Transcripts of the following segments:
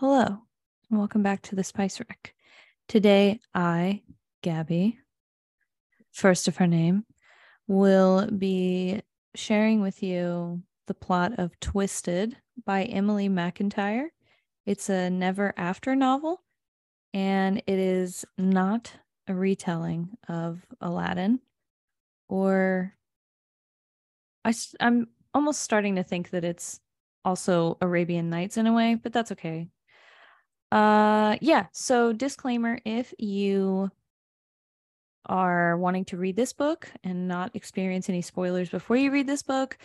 Hello, and welcome back to the Spice Rack. Today, I, Gabbie, first of her name, will be sharing with you the plot of Twisted by Emily McEntyre. It's a never after novel, and it is not a retelling of Aladdin or I, I'm almost starting to think that it's also Arabian Nights in a way, but that's okay. Uh yeah, so disclaimer if you are wanting to read this book and not experience any spoilers before you read this book,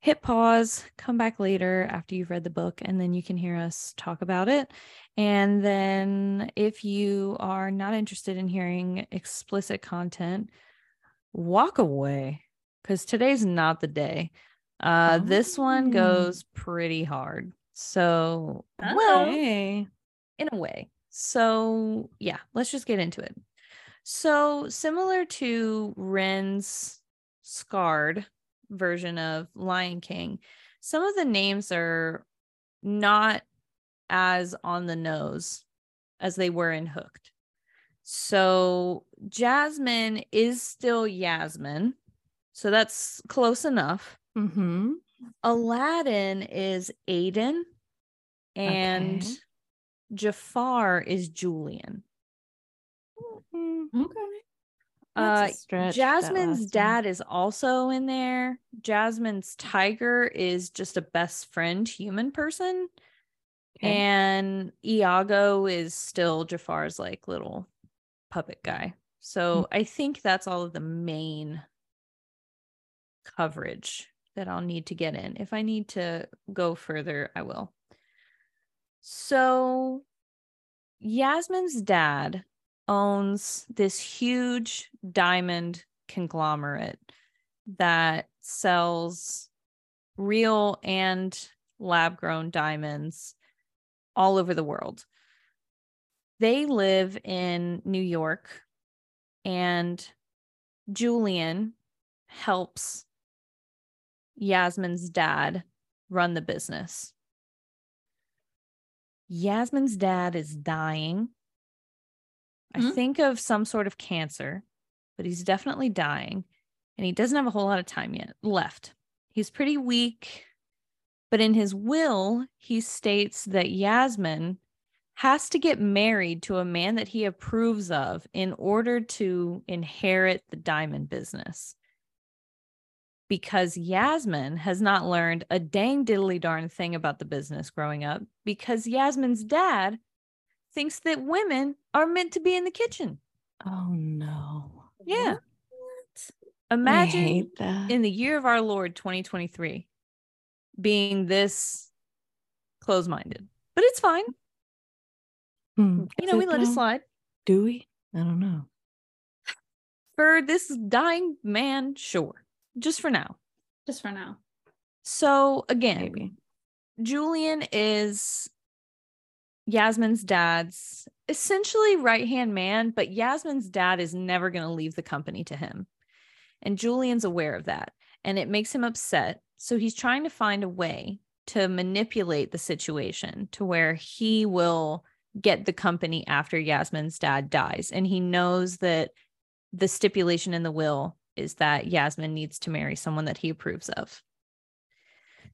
hit pause, come back later after you've read the book and then you can hear us talk about it. And then if you are not interested in hearing explicit content, walk away cuz today's not the day. Uh this one goes pretty hard. So, well, Okay. In a way. So, yeah, let's just get into it. So, similar to Ren's scarred version of Lion King, some of the names are not as on the nose as they were in Hooked. So, Jasmine is still Yasmin. So, that's close enough. Mm-hmm. Aladdin is Aiden and Okay. Jafar is Julian. Okay. Uh, stretch, Jasmine's last one. dad is also in there. Jasmine's tiger is just a best friend human person. Okay. And Iago is still Jafar's like little puppet guy. So I think that's all of the main coverage that I'll need to get in. If I need to go further, I will. So Yasmin's dad owns this huge diamond conglomerate that sells real and lab grown diamonds all over the world. They live in New York, and Julian helps Yasmin's dad run the business. Yasmin's dad is dying. I Hmm? think of some sort of cancer, but he's definitely dying. And he doesn't have a whole lot of time yet left. He's pretty weak. But in his will, he states that Yasmin has to get married to a man that he approves of in order to inherit the diamond business. Because Yasmin has not learned a dang diddly darn thing about the business growing up, because Yasmin's dad thinks that women are meant to be in the kitchen. Oh no. Yeah. I Imagine that. in the year of our Lord 2023 being this close minded, but it's fine. Hmm. You know, we it, let it slide. Do we? I don't know. For this dying man, sure. Just for now. just for now. So, again, Maybe. Julian is Yasmin's dad's essentially right hand man, but Yasmin's dad is never going to leave the company to him. And Julian's aware of that. And it makes him upset. So he's trying to find a way to manipulate the situation to where he will get the company after Yasmin's dad dies. And he knows that the stipulation in the will is that Yasmin needs to marry someone that he approves of.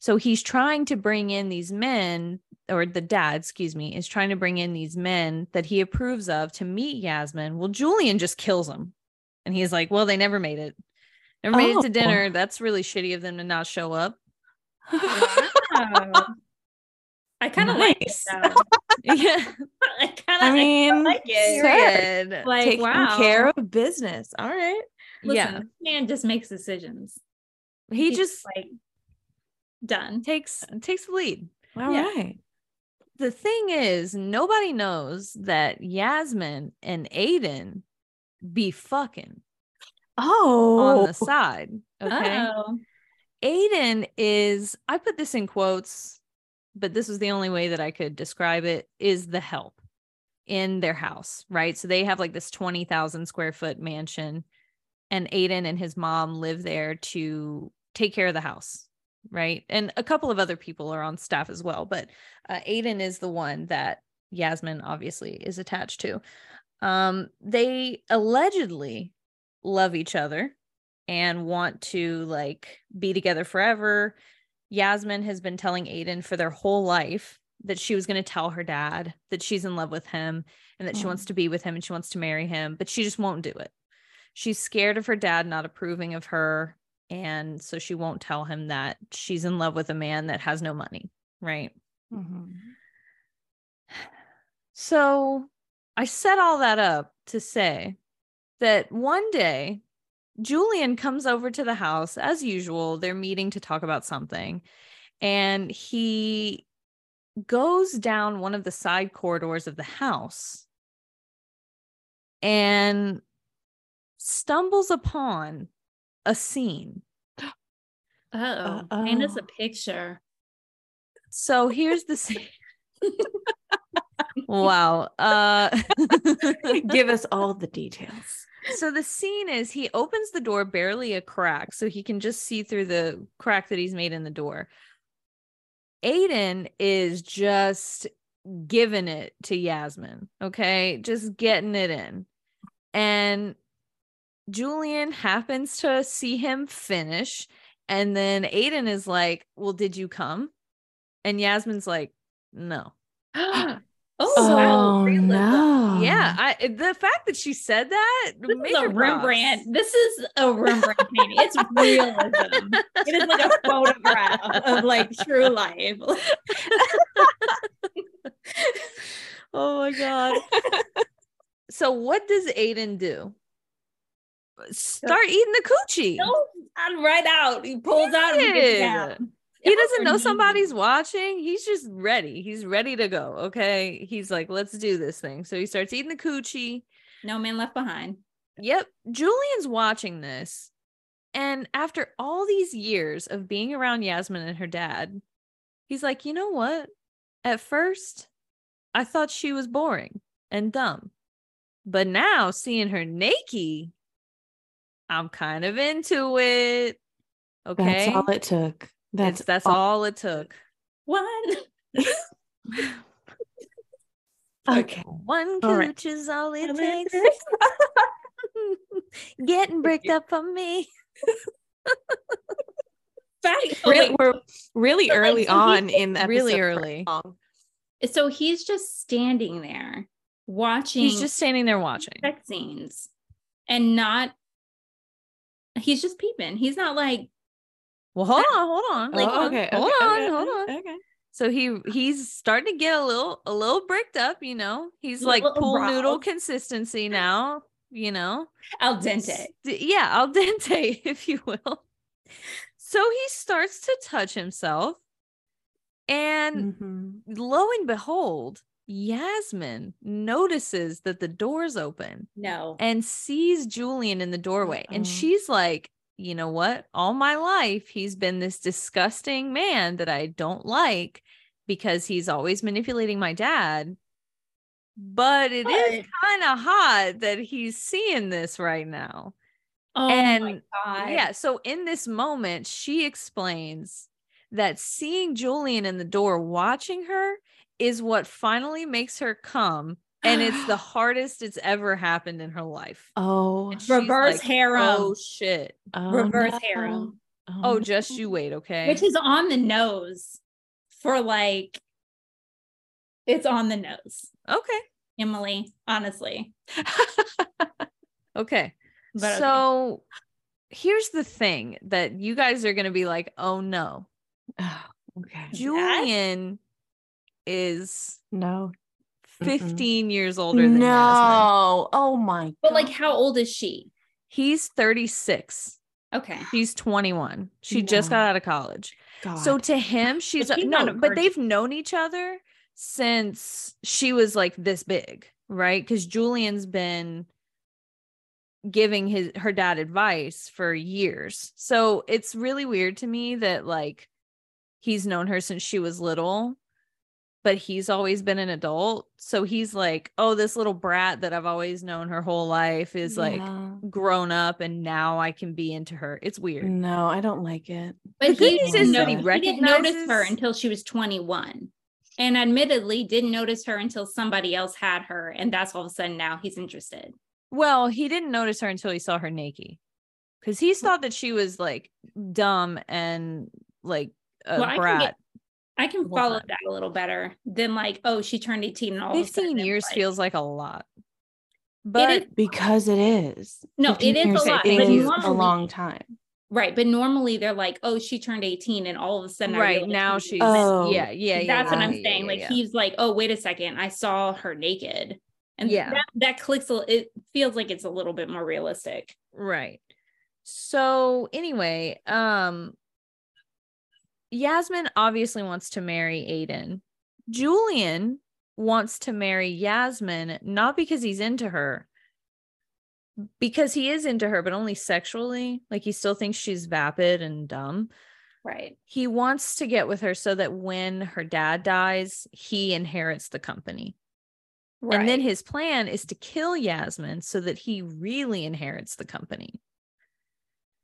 So he's trying to bring in these men, or the dad, excuse me, is trying to bring in these men that he approves of to meet Yasmin. Well, Julian just kills him. And he's like, Well, they never made it. Never made it to Oh. dinner. That's really shitty of them to not show up. Wow. I kind of like it. Yeah. I kind of I mean, like it. Period. Like, taking wow. care of business. All right. Listen, yeah. this man just makes decisions. He He's just like done. takes takes the lead. All Yeah. right. The thing is, nobody knows that Yasmin and Aiden be fucking Oh. on the oh. side. Okay. Oh, Aiden is, I put this in quotes, but this was the only way that I could describe it, is the help in their house, right? So they have like this 20,000 square foot mansion, and Aiden and his mom live there to take care of the house. right? And a couple of other people are on staff as well, but uh, Aiden is the one that Yasmin obviously is attached to. Um, they allegedly love each other and want to like be together forever. Yasmin has been telling Aiden for their whole life that she was going to tell her dad that she's in love with him and that she wants to be with him and she wants to marry him, but she just won't do it. She's scared of her dad not approving of her. And so she won't tell him that she's in love with a man that has no money. Right. Mhm. So I set all that up to say that one day Julian comes over to the house as usual. They're meeting to talk about something. And he goes down one of the side corridors of the house and stumbles upon a scene. Oh, paint us a picture. So here's the scene. wow. Uh Give us all the details. so the scene is he opens the door barely a crack so he can just see through the crack that he's made in the door aiden is just giving it to yasmin okay just getting it in and julian happens to see him finish and then aiden is like well did you come and yasmin's like no oh, Oh, wow, realism. no. yeah I, the fact that she said that This is a her props. This is a Rembrandt painting. It's realism. It is like a photograph of like true life. oh my god. so what does Aiden do? Start eating the coochie. No, I'm right out. He pulls out and gets down. he doesn't know somebody's watching. He's just ready. He's ready to go. Okay. He's like, let's do this thing. So he starts eating the coochie. No man left behind. Yep. Julian's watching this. And after all these years of being around Yasmin and her dad, he's like, you know what? At first, I thought she was boring and dumb. But now seeing her naked, I'm kind of into it. Okay. That's all it took. That's That's that's all- all it took. One. Okay. One All right. cooch is all it All it takes. Getting bricked up on me. Fact- Really, okay, we're really But, like, early so on in the Really early. song. So he's just standing there watching He's just standing there watching. sex scenes and not he's just peeping. He's not like Well, hold on, hold on. Like, oh, okay. hold okay, on, okay, hold on. Okay. So he he's starting to get a little a little bricked up, you know. He's like pool noodle consistency now, you know. al dente. Yeah, al dente, if you will. So he starts to touch himself, and Mhm. lo and behold, Yasmin notices that the door's open No. and sees Julian in the doorway. And Uh-oh. she's like, you know what? All my life, he's been this disgusting man that I don't like because he's always manipulating my dad. But it is kind of hot that he's seeing this right now. Oh and my god. yeah, so in this moment, she explains that seeing Julian in the door watching her is what finally makes her come. And it's the hardest it's ever happened in her life. Oh. Reverse like, oh, harem. Oh shit. oh, reverse no. harem. Oh, no. just you wait, okay? Which is on the nose for like it's on the nose. okay. Emily, honestly. Okay. But okay. so here's the thing that you guys are gonna be like, oh no. Oh, okay. Julian is No. Mm-mm. 15 years older than Yasmin. No. Oh my. But like how old is she? He's 36. Okay. She's 21. She just got out of college. God. So to him, she's she's no, not but they've known each other since she was like this big, right? Because Julian's been giving his her dad advice for years. So it's really weird to me that like he's known her since she was little. But he's always been an adult. So he's like, oh, this little brat that I've always known her whole life is like grown up and now I can be into her. It's weird. no, I don't like it. But he, news didn't is that know- he he didn't notice her until she was 21. And admittedly, didn't notice her until somebody else had her. And that's all of a sudden now he's interested. Well, he didn't notice her until he saw her naked. Because he thought that she was like dumb and like a Well, I can brat. Get- I can follow done. that a little better than like, oh, she turned 18 and all of a sudden 15 years like- feels like a lot. But is- Because it is. No, it is a lot, It but is a long time. Right. But normally they're like, oh, she turned 18 and all of a sudden right realize now she's she's a woman. Oh, yeah, yeah, yeah. that's what yeah, I'm yeah, saying. yeah, like yeah. he's like, oh, wait a second, I saw her naked. And Yeah. that, that clicks a it feels like it's a little bit more realistic. Right. So anyway, um Yasmin obviously wants to marry Aiden. Julian wants to marry Yasmin not because he's into her, because he is into her, but only sexually. Like he still thinks she's vapid and dumb. Right. He wants to get with her so that when her dad dies, he inherits the company. Right. And then his plan is to kill Yasmin so that he really inherits the company.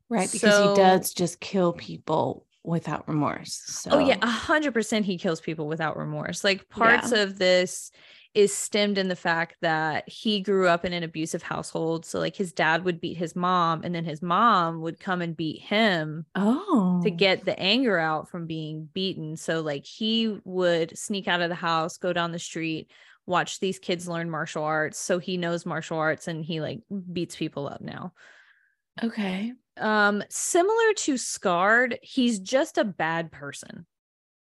Right. Because So- he does just kill people without remorse. So Oh yeah, a hundred percent. He kills people without remorse. Like parts of this is stemmed in the fact that he grew up in an abusive household. So like his dad would beat his mom, and then his mom would come and beat him Oh. to get the anger out from being beaten. So like he would sneak out of the house, go down the street, watch these kids learn martial arts. So he knows martial arts and he like beats people up now. Okay. Um, similar to Scarred, he's just a bad person.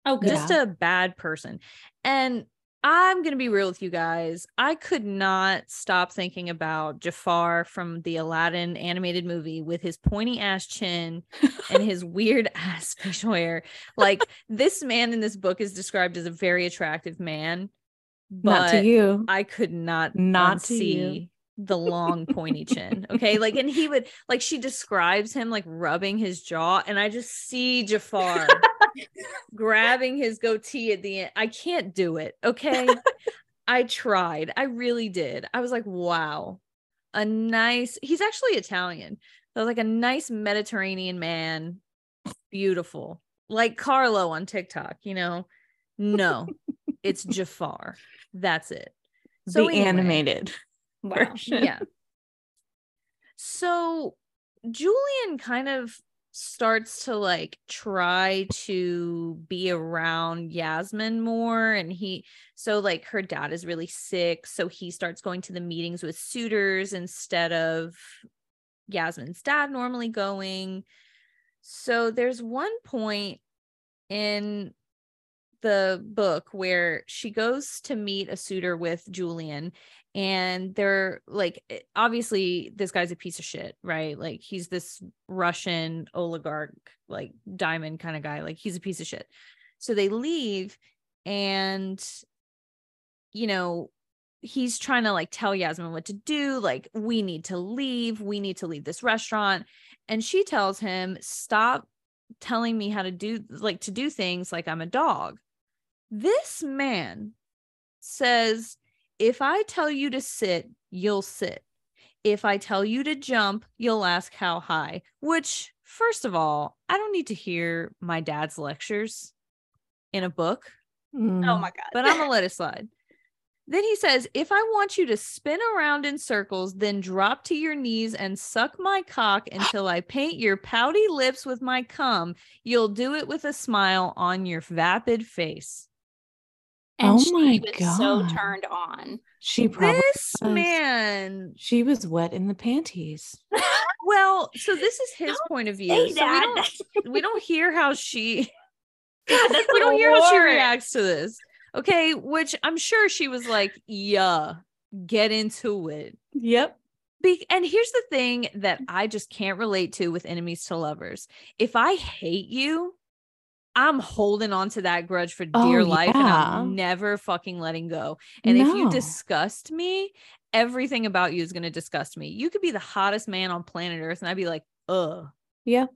oh good. just a bad person. And I'm going to be real with you guys. I could not stop thinking about Jafar from the Aladdin animated movie with his pointy ass chin and his weird ass facial hair. Like this man in this book is described as a very attractive man, Not to you. I could not Not see the long pointy chin. Okay. Like, and he would like she describes him like rubbing his jaw, and I just see Jafar grabbing his goatee at the end. I can't do it. Okay. I tried. I really did. I was like, wow, a nice, he's actually Italian. So like a nice Mediterranean man. Beautiful. Like Carlo on TikTok, you know? No, it's Jafar. That's it. So the anyway. animated wow. version. Yeah. So Julian kind of starts to like try to be around Yasmin more and he so like her dad is really sick so he starts going to the meetings with suitors instead of Yasmin's dad normally going so there's one point in the book where she goes to meet a suitor with Julian and they're like eh, obviously this guy's a piece of shit right? Like he's this russian oligarch like diamond kind of guy like he's a piece of shit. So they leave and you know he's trying to like tell yasmin what to do like we need to leave we need to leave this restaurant and she tells him stop telling me how to do like to do things like i'm a dog. This man says if I tell you to sit, you'll sit. If I tell you to jump, you'll ask how high, which, first of all, I don't need to hear my dad's lectures in a book, Mm. Oh my god. but I'm going to let it slide. Then he says, If I want you to spin around in circles, then drop to your knees and suck my cock until I paint your pouty lips with my cum, you'll do it with a smile on your vapid face. And Oh she my god! so turned on. She probably This was. man she was wet in the panties. Well, so this is his point of view. So we don't we don't hear how she God, we don't hear how she reacts to this. Okay, which I'm sure she was like, yeah, get into it. Yep. Be- and here's the thing that I just can't relate to with enemies to lovers. If I hate you, I'm holding on to that grudge for oh, dear Oh, life and. I'm never fucking letting go. And if you disgust me, everything about you is going to disgust me. You could be the hottest man on planet Earth and I'd be like, ugh. Yeah.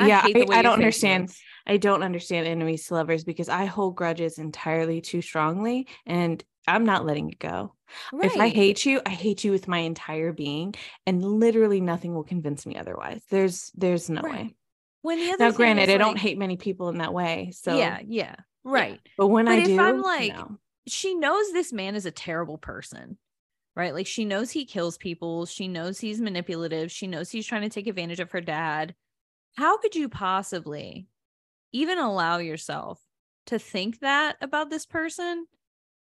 Yeah, hate the I- way I don't understand. I don't understand enemies to lovers because I hold grudges entirely too strongly and I'm not letting it go. If I hate you, I hate you with my entire being and literally nothing will convince me otherwise. There's there's no Right. way. When the other Now granted, I don't hate many people in that way. So yeah, yeah, right. But when But I if do, I'm like- no. she knows this man is a terrible person, right? Like she knows he kills people. She knows he's manipulative. She knows he's trying to take advantage of her dad. How could you possibly even allow yourself to think that about this person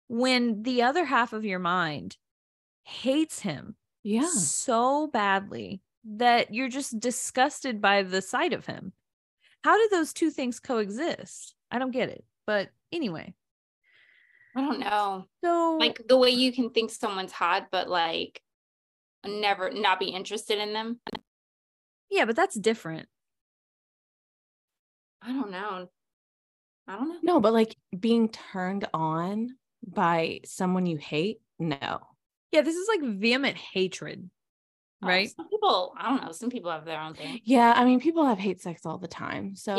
when the other half of your mind hates him yeah. so badly that you're just disgusted by the sight of him? How do those two things coexist? I don't get it. But anyway, I don't know. so Like the way you can think someone's hot, but like never not be interested in them. Yeah, but that's different. I don't know. I don't know. No, but like being turned on by someone you hate, no. Yeah, this is like vehement hatred, Oh, right? some people, I don't know. Some people have their own thing. Yeah, I mean people have hate sex all the time. So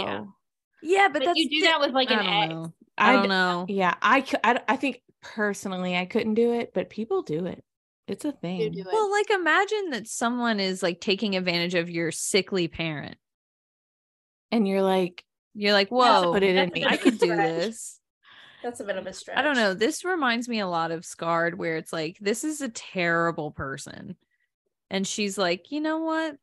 Yeah, but, But, that's you do di- that with like I an don't ex. know. I don't know. Yeah, I, I, I think personally I couldn't do it, but people do it. It's a thing. You do it. Well, like imagine that someone is like taking advantage of your sickly parent. And you're like, You're like, Yeah, whoa, put it in me. I could do this. That's a bit of a stretch. I don't know. This reminds me a lot of Scarred, where it's like, this is a terrible person. And she's like, you know what?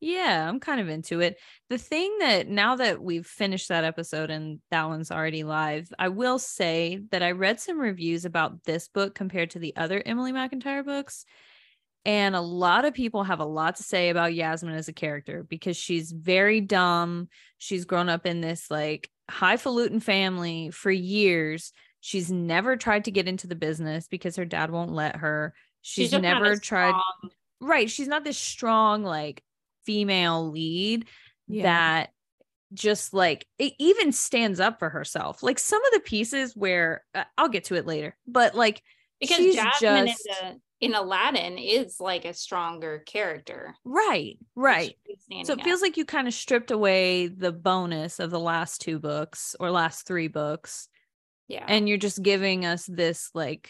Yeah, I'm kind of into it. The thing that now that we've finished that episode and that one's already live, I will say that I read some reviews about this book compared to the other Emily McEntyre books. And a lot of people have a lot to say about Yasmin as a character because she's very dumb. She's grown up in this like highfalutin family for years. She's never tried to get into the business because her dad won't let her. She's, not never tried. strong. Right. She's not this strong, like female lead Yeah. that just like it even stands up for herself. Like some of the pieces where uh, I'll get to it later, but like because Jasmine just in, the, in Aladdin is like a stronger character. right, right. So So it feels like you kind of stripped away the bonus of the last two books or last three books, yeah, and you're just giving us this like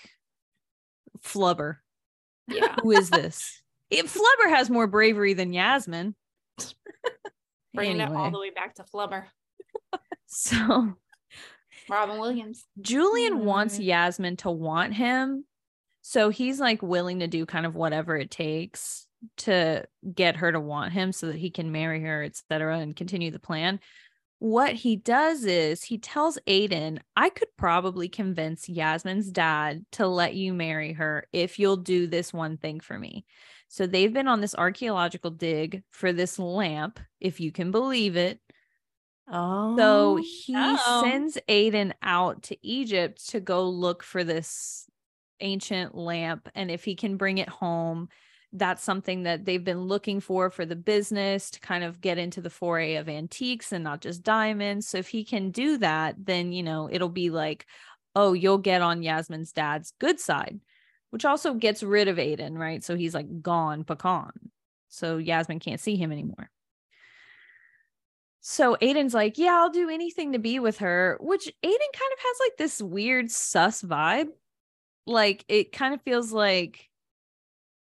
flubber. yeah. Who is this? It, flubber has more bravery than Yasmin. Bringing it all the way back to Flubber, so Robin Williams. Julian wants Mm. Yasmin to want him. So he's like willing to do kind of whatever it takes to get her to want him so that he can marry her, etc., and continue the plan. What he does is he tells Aiden, I could probably convince Yasmin's dad to let you marry her if you'll do this one thing for me. So they've been on this archaeological dig for this lamp, if you can believe it. oh, So he sends Aiden out to Egypt to go look for this ancient lamp. And if he can bring it home, that's something that they've been looking for for the business to kind of get into the foray of antiques and not just diamonds. So if he can do that, then, you know, it'll be like, oh, you'll get on Yasmin's dad's good side, which also gets rid of Aiden, right? So he's like gone pecan. So Yasmin can't see him anymore. So Aiden's like, yeah, I'll do anything to be with her, which Aiden kind of has like this weird sus vibe. Like it kind of feels like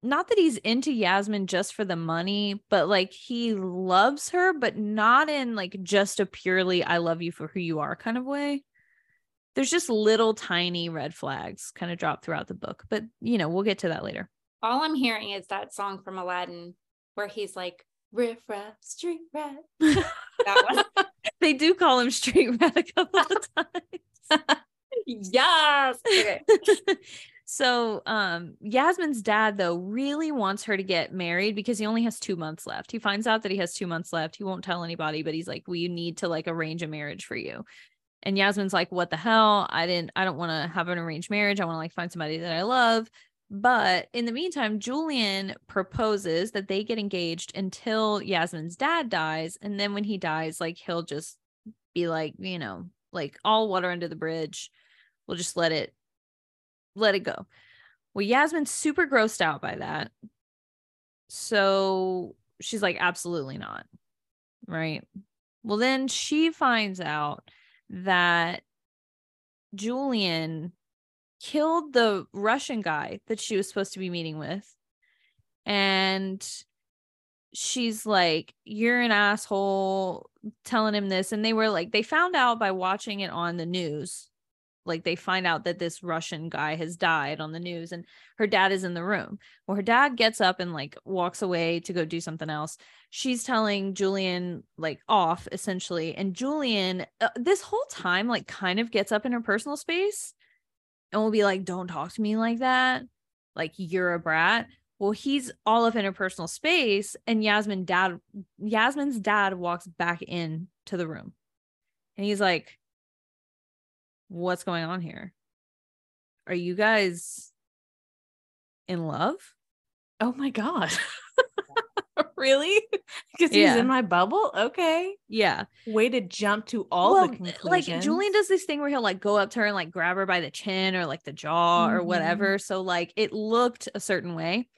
not that he's into Yasmin just for the money, but like he loves her, but not in like just a purely I love you for who you are kind of way. There's just little tiny red flags kind of drop throughout the book, but you know, we'll get to that later. All I'm hearing is that song from Aladdin where he's like, riff raff, street rat. That one. They do call him street rat a couple of times. yes. Okay. so um Yasmin's dad though really wants her to get married because he only has 2 months left. He finds out that he has 2 months left. He won't tell anybody, but he's like, "We need to like arrange a marriage for you." And Yasmin's like, "What the hell? I didn't I don't want to have an arranged marriage. I want to like find somebody that I love." But in the meantime, Julian proposes that they get engaged until Yasmin's dad dies. And then when he dies, like he'll just be like, you know, like all water under the bridge. We'll just let it let it go. Well, Yasmin's super grossed out by that. So she's like, absolutely not. Right. Well, then she finds out that Julian killed the Russian guy that she was supposed to be meeting with. And she's like, You're an asshole, telling him this. And they were like, they found out by watching it on the news. Like, they find out that this Russian guy has died on the news, and her dad is in the room. Well, her dad gets up and like walks away to go do something else. She's telling Julian, like, off essentially. And Julian, uh, this whole time, like, kind of gets up in her personal space and will be like, Don't talk to me like that. Like, you're a brat. Well, he's all up in her personal space, and Yasmin dad Yasmin's dad walks back in to the room. And he's like, What's going on here? Are you guys in love? Oh my god. really? Because Yeah. he's in my bubble? Okay. Yeah. Way to jump to all well, the conclusions. like Julian does this thing where he'll like go up to her and like grab her by the chin or like the jaw or Mhm. whatever. So like it looked a certain way.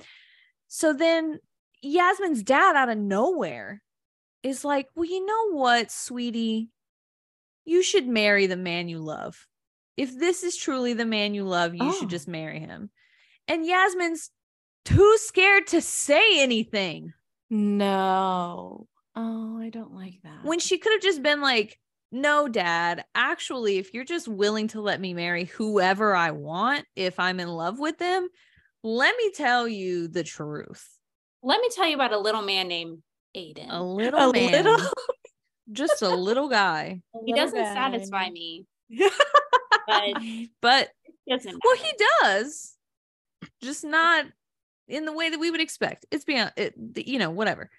So then Yasmin's dad out of nowhere is like, Well, you know what, sweetie? You should marry the man you love. If this is truly the man you love, you Oh. should just marry him. And Yasmin's too scared to say anything. No. Oh, I don't like that. when she could have just been like, no, dad, actually, if you're just willing to let me marry whoever I want, if I'm in love with them, let me tell you the truth. Let me tell you about a little man named Aiden. A little a man, little just a little guy. he doesn't satisfy me, but But doesn't well, he does, just not in the way that we would expect. It's beyond it, you know, whatever.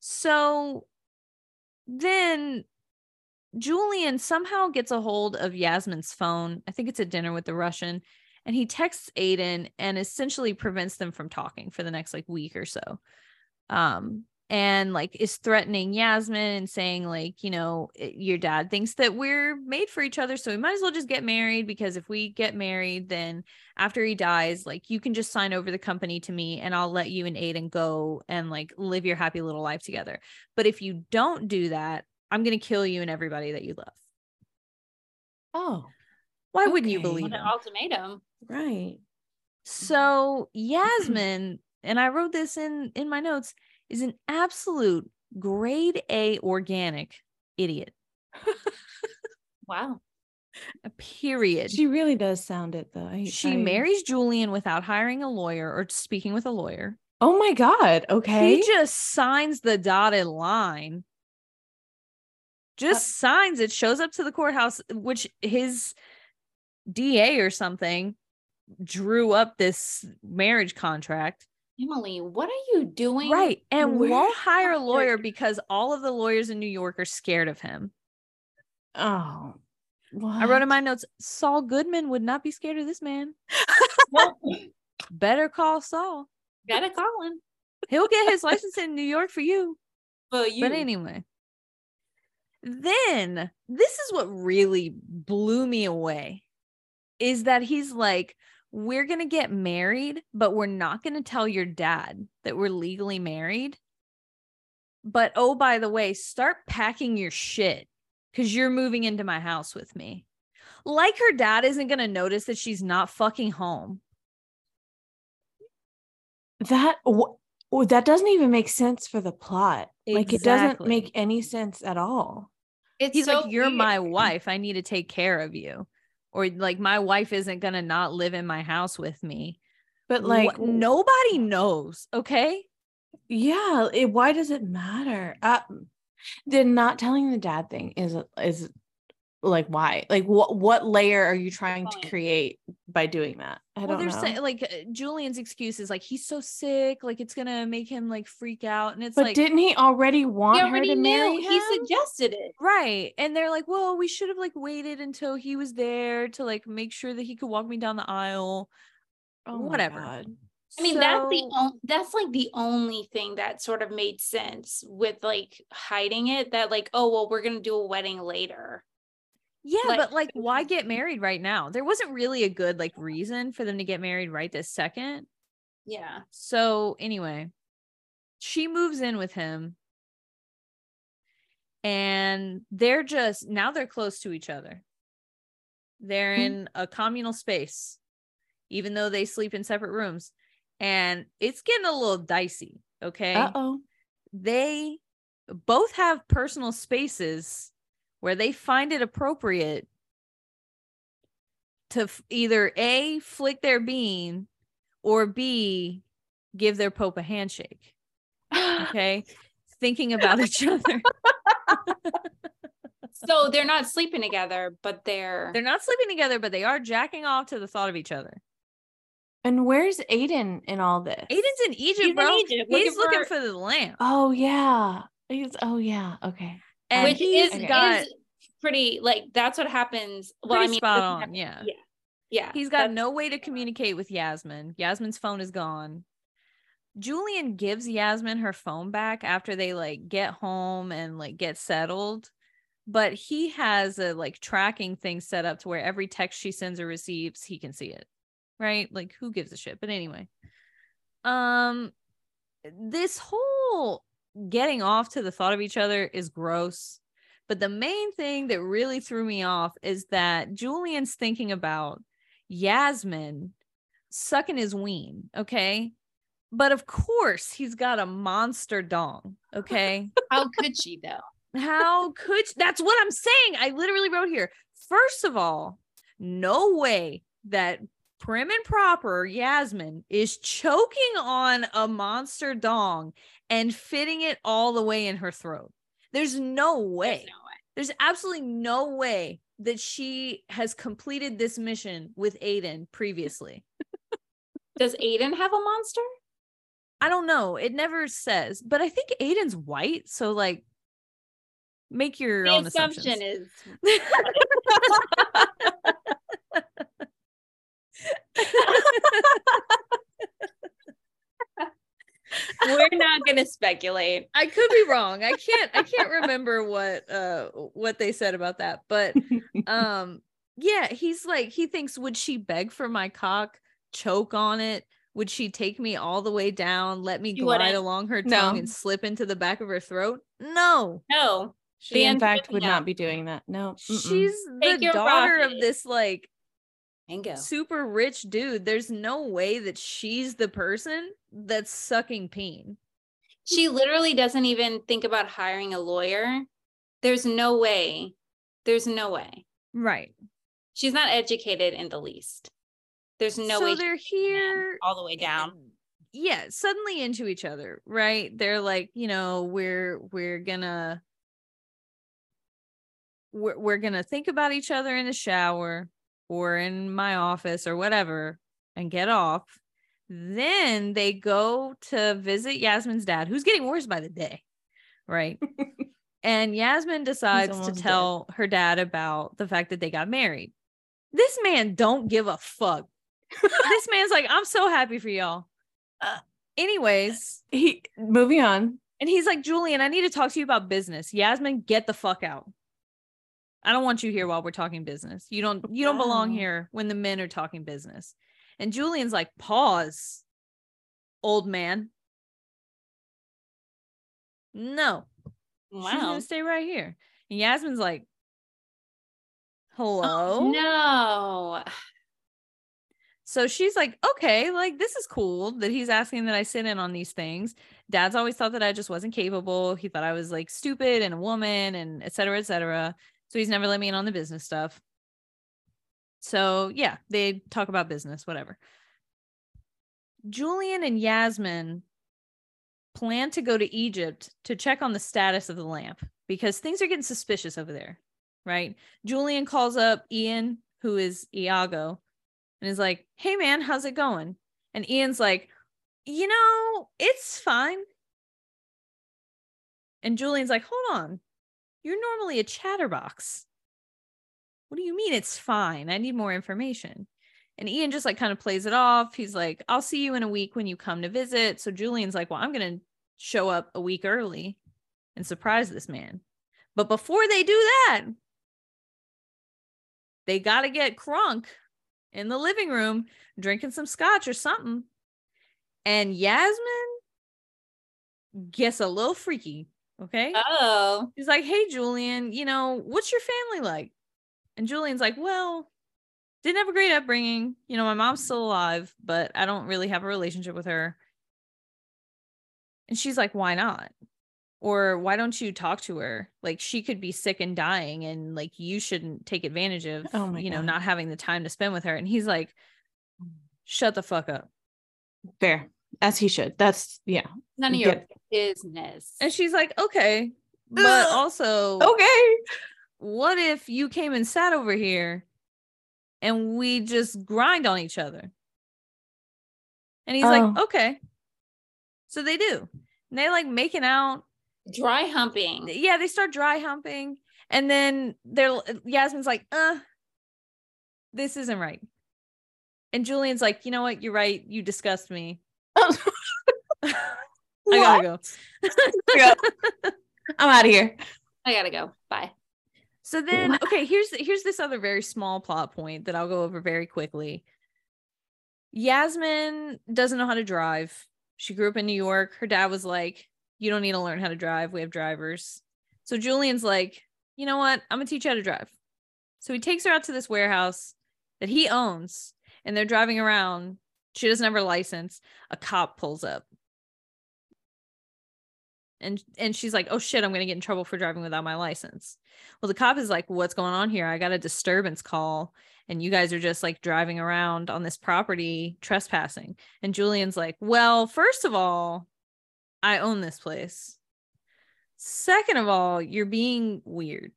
So then Julian somehow gets a hold of Yasmin's phone. I think it's at dinner with the Russian. And he texts Aiden and essentially prevents them from talking for the next like week or so. Um, and like is threatening Yasmin and saying, like, you know, eh, your dad thinks that we're made for each other. So we might as well just get married because if we get married, then after he dies, like you can just sign over the company to me and I'll let you and Aiden go and like live your happy little life together. But if you don't do that, I'm going to kill you and everybody that you love. Oh, Why wouldn't you believe What him? an ultimatum. right. So mm-hmm. Yasmin, and I wrote this in in my notes, is an absolute grade A organic idiot. Wow. A period. She really does sound it though. I, she I- marries Julian without hiring a lawyer or speaking with a lawyer. Oh my god. Okay. He just signs the dotted line. Just uh, signs it, shows up to the courthouse, which his DA or something drew up this marriage contract. Emily, what are you doing? Right. And Where won't hire a lawyer because all of the lawyers in New York are scared of him. oh. What? I wrote in my notes Saul Goodman would not be scared of this man. Well, Better call Saul. gotta call him. He'll get his license in New York for you. For you. But anyway, then this is what really blew me away is that he's like, we're going to get married, but we're not going to tell your dad that we're legally married. But oh, by the way, start packing your shit because you're moving into my house with me. Like her dad isn't going to notice that she's not fucking home. that wh- that doesn't even make sense for the plot. Like it doesn't make any sense at all. It's He's so like, You're my wife. I need to take care of you. Or like, my wife isn't going to not live in my house with me. But like nobody knows. Okay. yeah, it, why does it matter? Uh, the not telling the dad thing is is like why? Like what what layer are you trying to create by doing that? I well, don't they're know. saying like uh, Julian's excuse is like he's so sick, like it's gonna make him like freak out. And it's but like, didn't he already want He her already to marry him? He suggested it. right. And they're like, well, we should have like waited until he was there to like make sure that he could walk me down the aisle. Oh my whatever. God. I mean, that's the So- only that's like the only thing that sort of made sense with like hiding it. That like, oh well, we're gonna do a wedding later. Yeah, Like- but like, why get married right now? There wasn't really a good like reason for them to get married right this second. Yeah. So anyway, she moves in with him. and they're just now they're close to each other. They're Hmm. in a communal space, even though they sleep in separate rooms, and it's getting a little dicey. Okay, Uh oh. they both have personal spaces where they find it appropriate to f- either a flick their bean or b give their pope a handshake okay thinking about each other So they're not sleeping together, but they're they're not sleeping together but they are jacking off to the thought of each other And where's Aiden in all this? aiden's in egypt in bro Egypt he's looking looking for- for the lamp Oh yeah. He's oh yeah. Okay. And which he's is, got is pretty like that's what happens. Well, I mean, spot on yeah yeah, yeah. He's got no way to communicate with Yasmin. Yasmin's phone is gone. Julian gives Yasmin her phone back after they like get home and like get settled. But he has a like tracking thing set up to where every text she sends or receives, he can see it. Right? Like who gives a shit? But anyway. Um this whole getting off to the thought of each other is gross. But the main thing that really threw me off is that Julian's thinking about Yasmin sucking his ween, okay? But of course, he's got a monster dong, okay? How could she though? How could that's what I'm saying? I literally wrote here. First of all, no way that prim and proper Yasmin is choking on a monster dong and fitting it all the way in her throat. There's no way. There's no way. There's absolutely no way that she has completed this mission with Aiden previously. Does Aiden have a monster? I don't know. It never says, but I think Aiden's white. So, like, make your The own assumption assumptions. is we're not going to speculate. I could be wrong. I can't I can't remember what uh what they said about that. But um yeah, he's like he thinks would she beg for my cock, choke on it? Would she take me all the way down, let me She glide wouldn't. along her No. tongue and slip into the back of her throat? No. No. She in fact would not be doing that. No. mm-mm. She's Take the your daughter of this like And go. super rich dude. There's no way that she's the person that's sucking peen. She literally doesn't even think about hiring a lawyer. There's no way. There's no way. Right. She's not educated in the least. There's no so way they're here all the way down. yeah suddenly into each other right they're like you know we're we're gonna we're, we're gonna think about each other in the shower or in my office or whatever and get off then they go to visit yasmin's dad who's getting worse by the day right? And yasmin decides to almost dead. tell her dad about the fact that they got married. This man don't give a fuck. This man's like i'm so happy for y'all. Uh, anyways. he moving on. and he's like julian i need to talk to you about business. Yasmin get the fuck out i don't want you here while we're talking business you don't you don't belong here when the men are talking business and julian's like pause old man no she's gonna stay right here and yasmin's like Oh, hello No. So she's like, okay, like this is cool that he's asking that I sit in on these things. Dad's always thought that I just wasn't capable. He thought I was like stupid and a woman and et cetera, et cetera. So he's never let me in on the business stuff. So yeah, they talk about business, whatever. Julian and Yasmin plan to go to Egypt to check on the status of the lamp because things are getting suspicious over there, right? Julian calls up Ian, who is Iago, and is like, "Hey man, how's it going?" And Ian's like, "You know, it's fine." And Julian's like, "Hold on. You're normally a chatterbox. What do you mean it's fine? I need more information." And Ian just like kind of plays it off. He's like, "I'll see you in a week when you come to visit." So Julian's like, "Well, I'm going to show up a week early and surprise this man." But before they do that, they got to get crunk in the living room drinking some scotch or something. And Yasmin gets a little freaky Okay. Oh. He's like, Hey, Julian, you know, what's your family like? And Julian's like, Well, didn't have a great upbringing. You know, my mom's still alive, but I don't really have a relationship with her. And she's like, Why not? Or why don't you talk to her? Like, she could be sick and dying, and like, you shouldn't take advantage of, Oh you know, God. not having the time to spend with her. And he's like, Shut the fuck up. Fair. As he should. That's yeah. None of your Get- business. And she's like, Okay. But Ugh. also, Okay. what if you came and sat over here and we just grind on each other? And he's like, Oh. okay. So they do. And they like making out. Dry humping. Yeah, they start dry humping. And then they're Yasmin's like, uh, this isn't right. And Julian's like, you know what? You're right. You disgust me. I gotta go. go. I'm out of here. I gotta go. Bye. So then, okay, here's here's this other very small plot point that I'll go over very quickly. Yasmin doesn't know how to drive. She grew up in New York. Her dad was like, "You don't need to learn how to drive. We have drivers." So Julian's like, "You know what? I'm gonna teach you how to drive." So he takes her out to this warehouse that he owns, and they're driving around. She doesn't have her license. A cop pulls up. And and she's like, "Oh shit, I'm going to get in trouble for driving without my license." Well, the cop is like, "What's going on here? I got a disturbance call and you guys are just like driving around on this property trespassing." And Julian's like, "Well, first of all, I own this place. Second of all, you're being weird."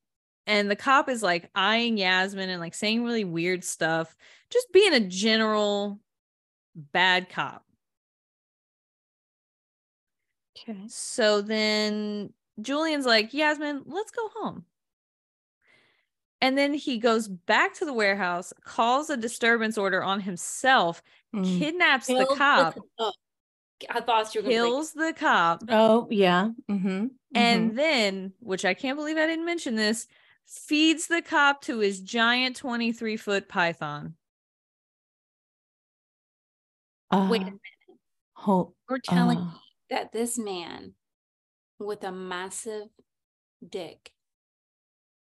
And the cop is like eyeing Yasmin and like saying really weird stuff, just being a general bad cop. Okay. So then Julian's like, Yasmin, let's go home. And then he goes back to the warehouse, calls a disturbance order on himself, Mm. kidnaps the Kills cop, oh, I thought you were gonna say- kills the cop, Oh yeah. Mm-hmm. and then, which I can't believe I didn't mention this, feeds the cop to his giant 23 foot python. Wait a Uh, minute. hold. You're telling uh, me that this man with a massive dick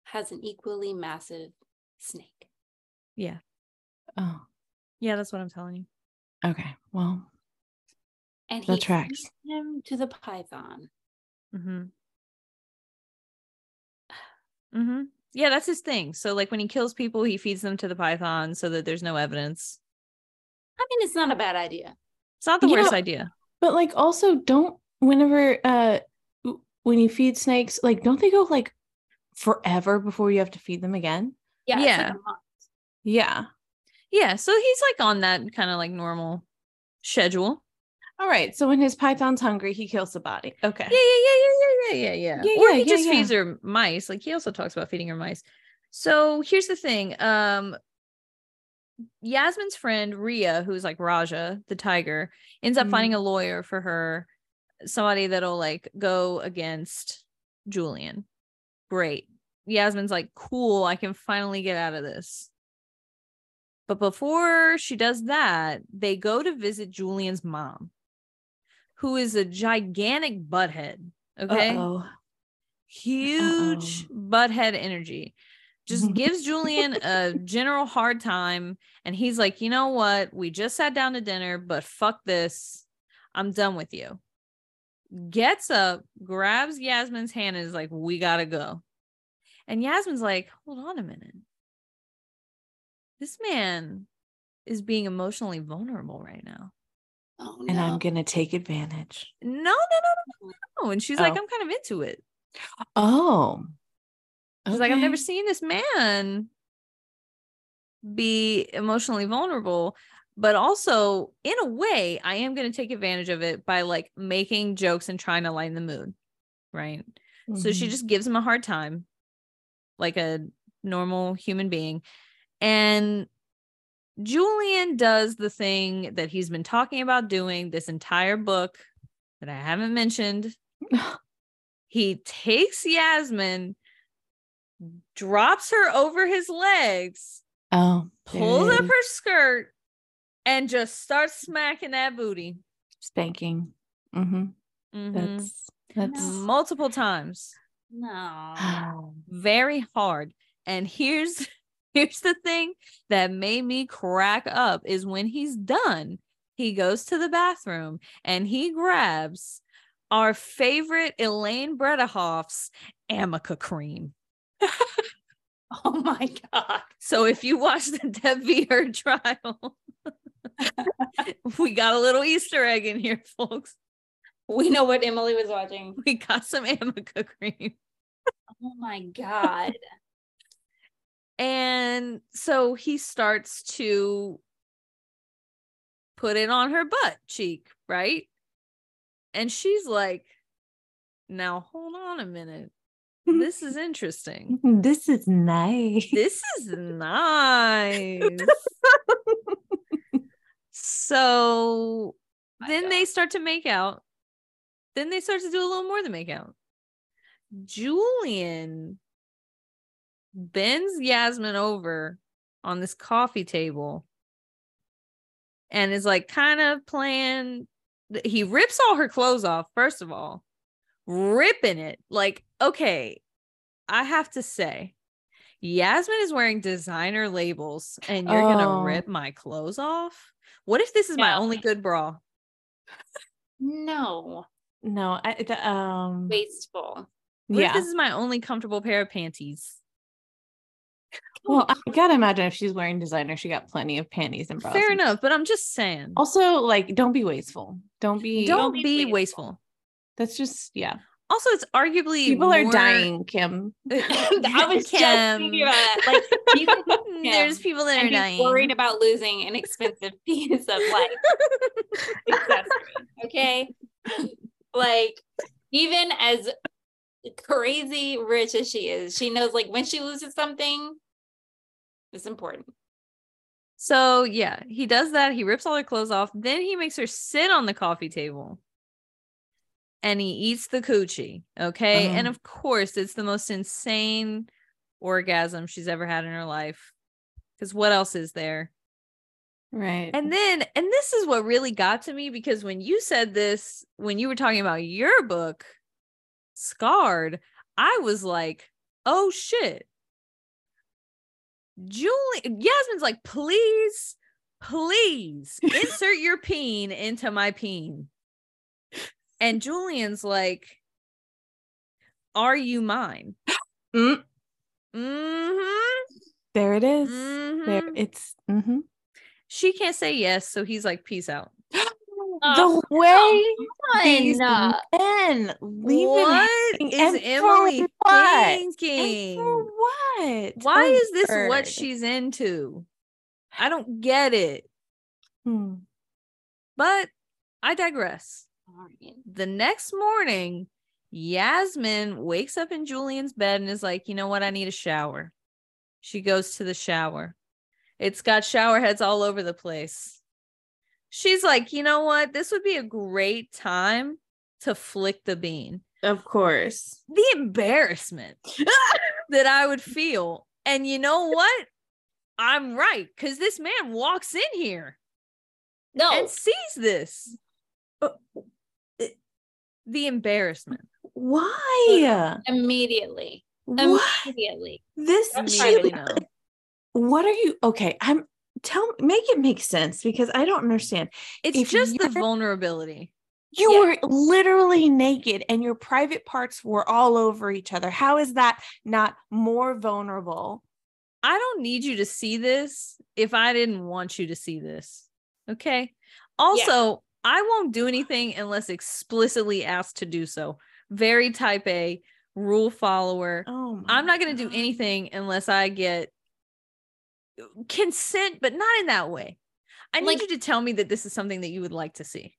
has an equally massive snake. Yeah. Oh. Yeah, that's what I'm telling you. Okay. Well. And he tracks. him to the python. Mm-hmm. Mm-hmm. Yeah, that's his thing. So, like, when he kills people, he feeds them to the python so that there's no evidence. I mean, it's not a bad idea. It's not the You worst know- idea. But like, also, don't whenever uh, when you feed snakes, like, don't they go like forever before you have to feed them again? Yeah. it's like Yeah. Yeah. Yeah, so he's like on that kind of like normal schedule. All right. So when his python's hungry, he kills the body. Okay. Yeah, yeah, yeah, yeah, yeah, yeah, yeah, Yeah, Or yeah, he yeah, just yeah. feeds her mice. Like he also talks about feeding her mice. So here's the thing. Um Yasmin's friend Ria, who's like Raja, the tiger, ends up Mhm. finding a lawyer for her, somebody that'll like go against Julian. Great. Yasmin's like, cool, I can finally get out of this. But before she does that, they go to visit Julian's mom, who is a gigantic butthead. Okay. Uh-oh. Huge butthead energy. Just gives Julian a general hard time. And he's like, you know what? We just sat down to dinner, but fuck this. I'm done with you. Gets up, grabs Yasmin's hand, and is like, we gotta go. And Yasmin's like, hold on a minute. This man is being emotionally vulnerable right now. Oh, no. And I'm gonna take advantage. No, no, no, no, no, no. And she's like, Oh. I'm kind of into it. Oh. She's like, I've never seen this man be emotionally vulnerable. But also, in a way, I am going to take advantage of it by like making jokes and trying to lighten the mood. Right. So she Mhm. just gives him a hard time, like a normal human being. And Julian does the thing that he's been talking about doing this entire book that I haven't mentioned. He takes Yasmin, drops her over his legs, Oh. pulls it up her skirt, and just starts smacking that booty. spanking. Mm-hmm. Mhm. That's That's multiple times, No. very hard. And here's here's the thing that made me crack up is when he's done, he goes to the bathroom and he grabs our favorite Elaine Bredehoft's Arnica cream. Oh my god. So if you watch the Depp V. Heard trial, we got a little Easter egg in here, folks. We know what Emily was watching. We got some Arnica cream. Oh my god. And so he starts to put it on her butt cheek, right? And she's like, now hold on a minute. This is interesting. this is nice. This is nice. so My then God. they start to make out. Then they start to do a little more than make out. Julian bends Yasmin over on this coffee table and is like kind of playing. He rips all her clothes off, first of all, ripping it. Like, okay, I have to say, Yasmin is wearing designer labels and you're Oh. gonna rip my clothes off? What if this is my only good bra? No. No, I the, um Wasteful. What if yeah. this is my only comfortable pair of panties? Well, I gotta imagine if she's wearing designer, she got plenty of panties and bras. Fair and- enough, but I'm just saying. Also, like, don't be wasteful. Don't be. Don't be be wasteful. wasteful. That's just yeah. Also, it's arguably People are dying, Kim. I was just thinking Kim. about that. Like can cook There's people that are dying. worried about losing an expensive piece of life. Okay. like even as crazy rich as she is, she knows like when she loses something, it's important. So yeah, he does that. He rips all her clothes off. Then he makes her sit on the coffee table. And he eats the coochie. Okay. And Uh-huh. of course, it's the most insane orgasm she's ever had in her life. Because what else is there? Right. And then, and this is what really got to me because when you said this, when you were talking about your book, Scarred, I was like, oh shit. Julie, Yasmin's like, please, please insert your peen into my peen. And Julian's like, are you mine? Mm, Mm-hmm. there it is. There mhm. it's mhm. She can't say yes, so he's like, peace out. Oh, the way these fun. men leave it is Emily what? thinking? And for what? Why Oh, is this what she's into? I don't get it. Hmm. But I digress. The next morning, Yasmin wakes up in Julian's bed and is like, you know what? I need a shower. She goes to the shower. It's got shower heads all over the place. She's like, you know what? This would be a great time to flick the bean. Of course. The embarrassment that I would feel. And you know what? I'm right because this man walks in here No, and sees this. Uh, The embarrassment. Why? immediately. What? Immediately. This Immediately she, what are you okay? I'm tell make it make sense because I don't understand. It's If just the vulnerability. You Yeah. were literally naked and your private parts were all over each other. How is that not more vulnerable? I don't need you to see this if I didn't want you to see this. Okay. Also, I won't do anything unless explicitly asked to do so. Very type A, rule follower. Oh my I'm not going to do anything unless I get consent, but not in that way. I need Like- you to tell me that this is something that you would like to see.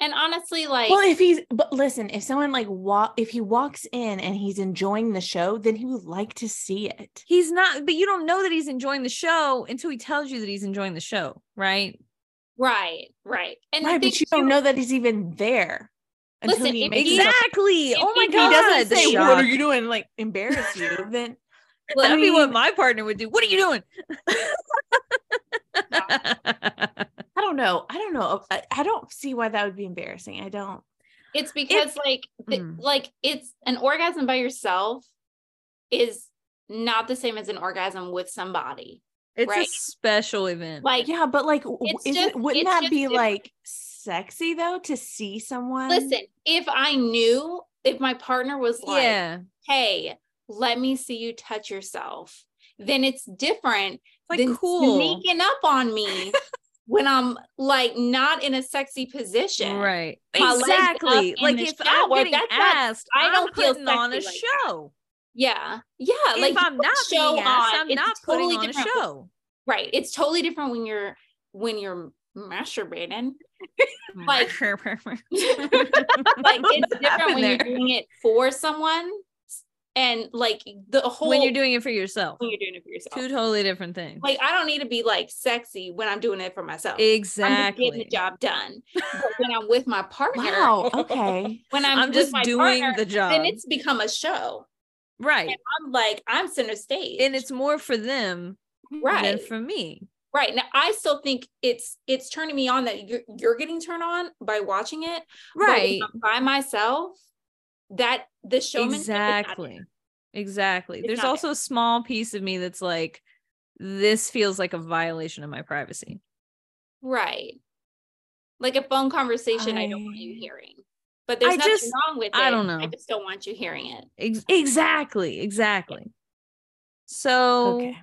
And honestly, like Well, if he's but listen, if someone like walk if he walks in and he's enjoying the show, then he would like to see it. He's not, but you don't know that he's enjoying the show until he tells you that he's enjoying the show, right? Right, right. And I right, think but you don't know that he's even there until Listen, he if makes he- it up. Exactly. if Oh my he god. he doesn't say, "What are you doing?" Like embarrass you, then Look, That'd be what my partner would do. What are you doing? I don't know. I don't know. I, I don't see why that would be embarrassing. I don't. It's because like the, Mm. like it's an orgasm by yourself is not the same as an orgasm with somebody. It's a special event. Like yeah, but like, w- It's is just- wouldn't that be different. like sexy though to see someone? listen, if I knew if my partner was like, yeah. "Hey, let me see you touch yourself," then it's different It's like than cool. sneaking up on me when I'm like not in a sexy position. Right. My Exactly. Like the if I'm getting that's not- asked, I I'm don't feel putting on a sexy like that. Yeah. Yeah. if like I'm not show being asked, on, I'm it's not totally putting on a show. Right. It's totally different when you're when you're masturbating. Like- like it's different when you're doing it for someone and like the whole when you're doing it for yourself. when you're doing it for yourself. Two totally different things. Like I don't need to be like sexy when I'm doing it for myself. I'm getting the job done. But when I'm with my partner, Wow. Okay. when I'm, I'm just doing partner, the job. then it's become a show. Right. And I'm like, I'm center stage. And it's more for them right. than for me. Right. Now I still think it's it's turning me on that you're you're getting turned on by watching it. Right. By myself, that the showman Exactly. Exactly. It's There's also a small piece of me that's like, this feels like a violation of my privacy. Right. Like a phone conversation I, don't want you hearing. But there's I nothing just- wrong with it. I don't know. I just don't want you hearing it. Ex- exactly. Exactly. So Okay.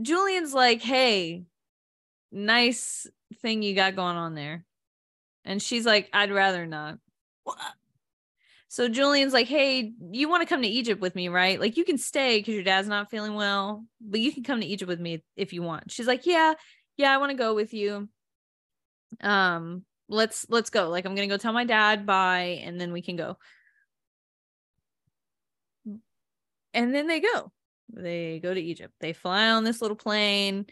Julian's like, hey, nice thing you got going on there. And she's like, I'd rather not. So Julian's like, hey, you want to come to Egypt with me, right? Like you can stay because your dad's not feeling well, but you can come to Egypt with me if you want. She's like, yeah, yeah, I want to go with you. Um, let's let's go. Like I'm gonna go tell my dad bye, and then we can go. And then they go. They go to Egypt. They fly on this little plane.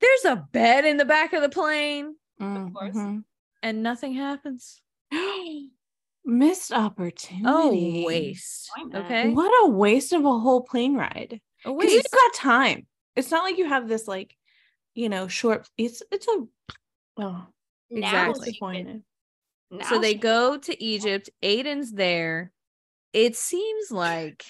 There's a bed in the back of the plane, course. Mhm. and nothing happens. Missed opportunity. Oh, waste. Okay. What a waste of a whole plane ride. A Because you've got time. It's not like you have this like, you know, short. It's it's a. Oh, Now Exactly. disappointed. now so they go to Egypt. Aiden's there. It seems like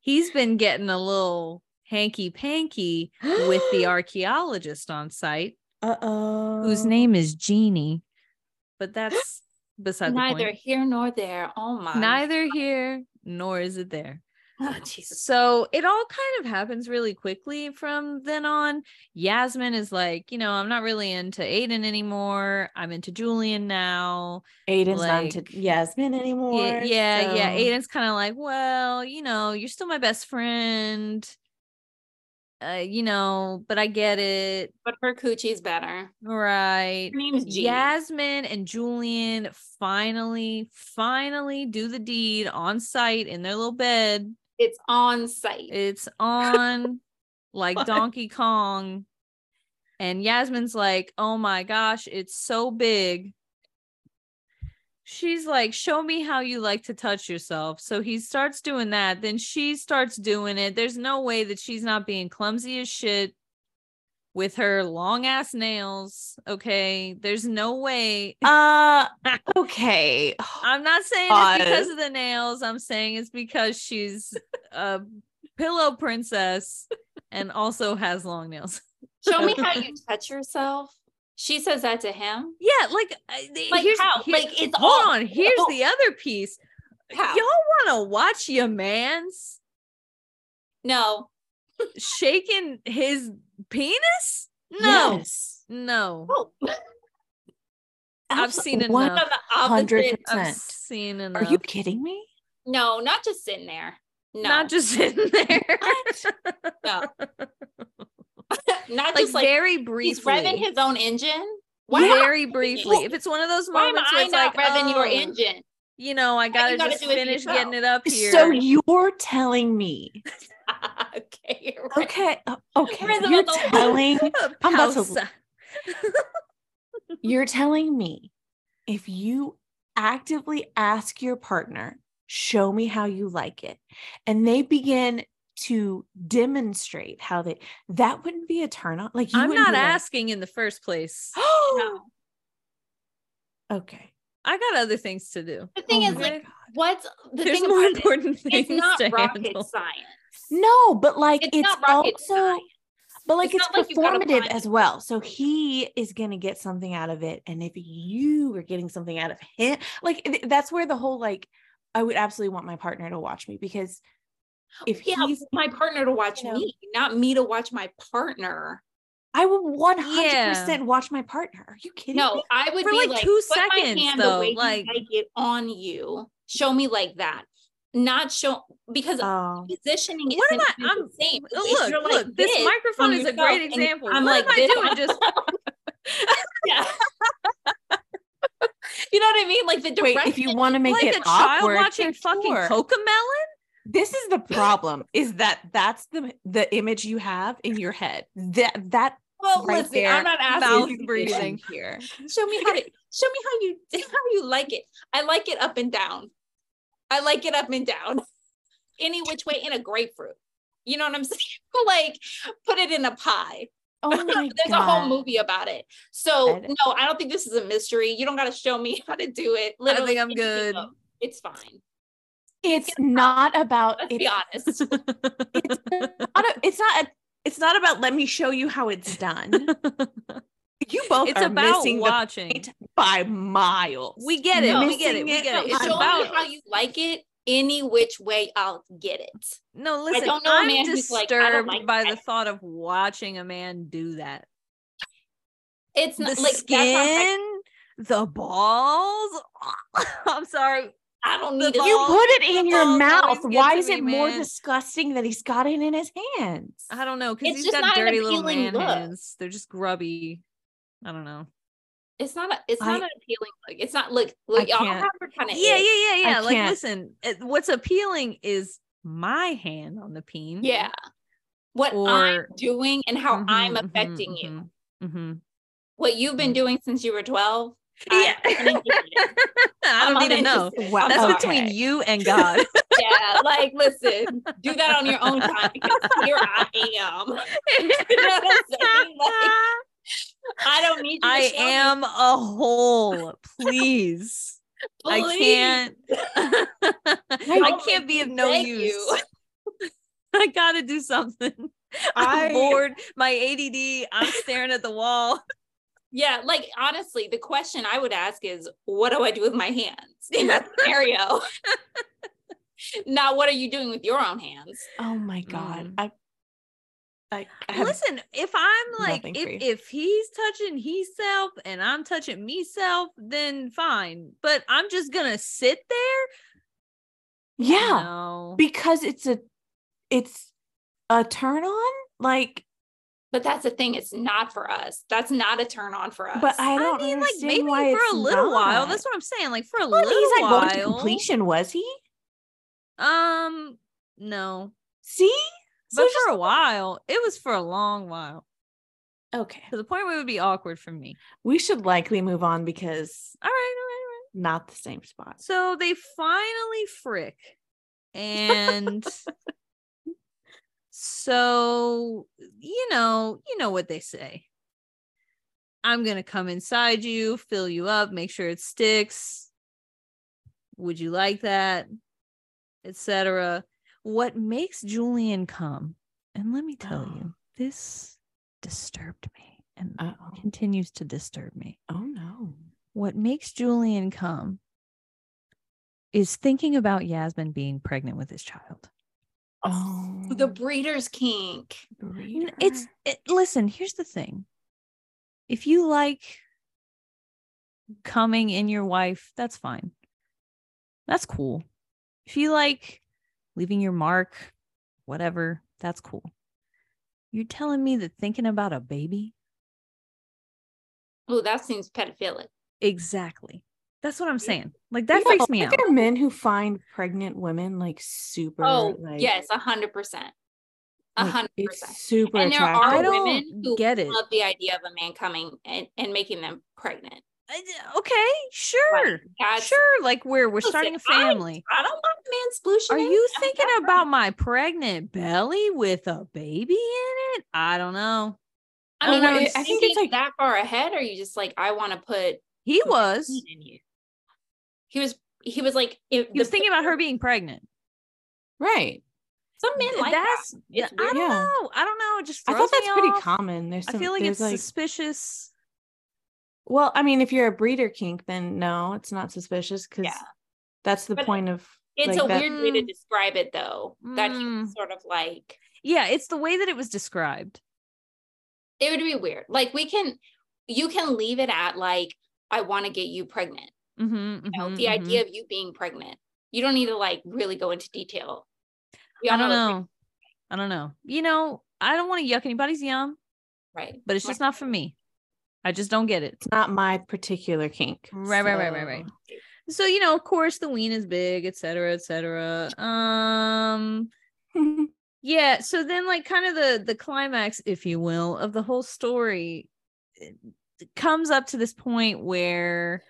he's been getting a little hanky panky with the archaeologist on site, Uh oh. whose name is Jeannie. But that's beside the neither here nor there. Oh my Neither here nor is it there. Oh, Jesus. So it all kind of happens really quickly from then on. Yasmin is like, you know, I'm not really into Aiden anymore. I'm into Julian now. Aiden's not into Yasmin anymore. Yeah, yeah, yeah. Aiden's kind of like, well, you know, you're still my best friend. Uh, you know, but I get it. But her coochie's better. Right. Her name's Jeannie. Yasmin and Julian finally, finally do the deed on site in their little bed. It's on site. It's on like What? Donkey Kong. And Yasmin's like, oh my gosh, it's so big. She's like, show me how you like to touch yourself. So he starts doing that. Then she starts doing it. There's no way that she's not being clumsy as shit with her long ass nails. Okay. There's no way. Uh, okay. I'm not saying it's because of the nails. I'm saying it's because she's a pillow princess and also has long nails. Show me how you touch yourself. She says that to him. Yeah, like, Like here's, how? here- like it's hold all on. Here's Oh, the other piece. how? Y'all want to watch your man's No. shaking his penis? No, Yes. no. Oh, I've Abso- seen one enough. on the opposite. I've Percent. seen enough. Are you kidding me? No, not just sitting there. No, Not just sitting there. no. not like, just like very he's briefly. revving his own engine. Why very briefly. If it's one of those Why am moments where I it's not like, revving your oh, engine? You know, I gotta, gotta just finish getting it up here. So you're telling me? okay, right. Okay. uh, Okay. You're telling. I'm about to- You're telling me if you actively ask your partner, show me how you like it, and they begin to demonstrate how they that wouldn't be a turn on. Like you I'm not be like, asking in the first place. No. okay. I got other things to do. The thing Oh is, like, God. what's the There's thing more about it, important things It's not to rocket handle. science. No, but like It's, it's, not rocket also science. but like It's it's, not like performative as well. So he is gonna get something out of it. And if you are getting something out of him, like th- that's where the whole like I would absolutely want my partner to watch me because if Yeah, he's my partner to watch you know. me, not me to watch my partner. I would 100 Yeah. percent watch my partner. Are you kidding No, me? I would For, be like, like, two seconds, though, like- like it on you. Show me like that. Not show because Oh, positioning What am I- I'm- the same. Oh, look, like look, this this microphone is a great example. I'm what like am I this doing? Just yeah. you know what I mean? Like the wait, direction. if you want to make like it a child awkward, watching for fucking sure. Cocomelon? This is the problem: is that that's the the image you have in your head. That that well, right listen, there, I'm not asking mouth you to breathing. here. Show me how to show me how you how you like it. I like it up and down. I like it up and down. Any which way in a grapefruit. You know what I'm saying? like put it in a pie. Oh my There's god! a whole movie about it. So Ed. no, I don't think this is a mystery. You don't got to show me how to do it. I think Literally, I'm good. It's fine. It's not about. Let's It's, be honest. it's not. A, it's not. A, it's not about. Let me show you how it's done. You both it's are about missing the watching. point by miles. We get it. No. we get it. We get it it. It's show about how you like it. Any which way, I'll get it. no. Listen, don't know a I'm man who's like, don't disturbed like by the thought of watching a man do that. It's The not like that's not skin, the balls. I'm sorry. I don't need to. You put it in your mouth. Why to is it me, more man. disgusting that he's got it in his hands? I don't know because It's he's just got not an dirty little appealing man look. hands. They're just grubby. I don't know. It's not. A, it's I- not an appealing look. It's not. Look, look, y'all have kind of. Yeah, yeah, yeah, yeah. I Like, can't. listen, it- what's appealing is my hand on the peen. Yeah. What I'm doing and how I'm Mhm, mhm, affecting you. mhm, mhm. What you've been doing since you were 12. Yeah. I'm. I don't I'm need to know. Wow. That's sorry. between you and God. Yeah, like listen, do that on your own time because here I am. You know what I'm saying? Like, I don't need you. To I show me. am a hole. Please. I can't. I can't be of no beg use. you. I gotta do something. I'm I- bored. My ADD. I'm staring at the wall. Yeah, like honestly, the question I would ask is, what do I do with my hands in that scenario? Not what are you doing with your own hands? Oh my god. Mm. I I, I Listen, if I'm like, if, if he's touching himself and I'm touching myself, then fine. But I'm just gonna sit there. yeah, No. because it's a it's a turn on. Like, But that's the thing; it's not for us. That's not a turn on for us. but I I don't mean, like maybe why for a little while. That's what I'm saying. Like for a Well, little he's like while. going to completion, was he? Um, no. See, But just- for a while, it was for a long while. okay, To the point where it would be awkward for me. we should likely move on because All right, all right, all right. not the same spot. So they finally frick. And so, you know, you know what they say. I'm going to come inside you, fill you up, make sure it sticks. Would you like that? Etc. What makes Julian come? And let me tell ah. you, this disturbed me and Uh-oh. continues to disturb me Oh no. what makes Julian come is thinking about Yasmin being pregnant with his child. Oh, the breeder's kink. N- It's it, listen, here's the thing. If you like coming in your wife, that's fine. That's cool. If you like leaving your mark, whatever, that's cool. You're telling me that thinking about a baby? Oh, that seems pedophilic. Exactly. That's what I'm saying. Like that You freaks me aren't out. There are men who find pregnant women like super. Oh, like, yes, a hundred percent. A hundred percent. super And there attractive. are I don't women who get it. love the idea of a man coming and, and making them pregnant. Okay, sure. Like, Sure, like we're we're Listen, starting a family. I don't want a man splooshing. Are you thinking about right. my pregnant belly with a baby in it? I don't know. I Oh, mean, well, are you I think it's thinking like- that far ahead, or are you just like, I want to put He some was. Seed in you? he was he was like it, He was the- thinking about her being pregnant. Right. some men like that. That's It's I don't. Yeah. know. I don't know. It just I throws thought that's me pretty off. common. There's I feel like it's like suspicious. well, I mean, if you're a breeder kink, then no, it's not suspicious because Yeah. that's the But point of It's like a that- weird way to Mm. describe it though. That he was Mm. sort of like Yeah, it's the way that it was described. it would be weird. Like we can you can leave it at like I want to get you pregnant. Mm-hmm, You know, the idea of you being pregnant. You don't need to like really go into detail. We I don't that- know. I don't know. You know, I don't want to yuck anybody's yum, right? but it's just not for me. I just don't get it. it's not my particular kink. Right, right, right, right, right. So you know, of course, the ween is big, et cetera, et cetera. Um, yeah. So then, like, kind of the the climax, if you will, of the whole story it comes up to this point where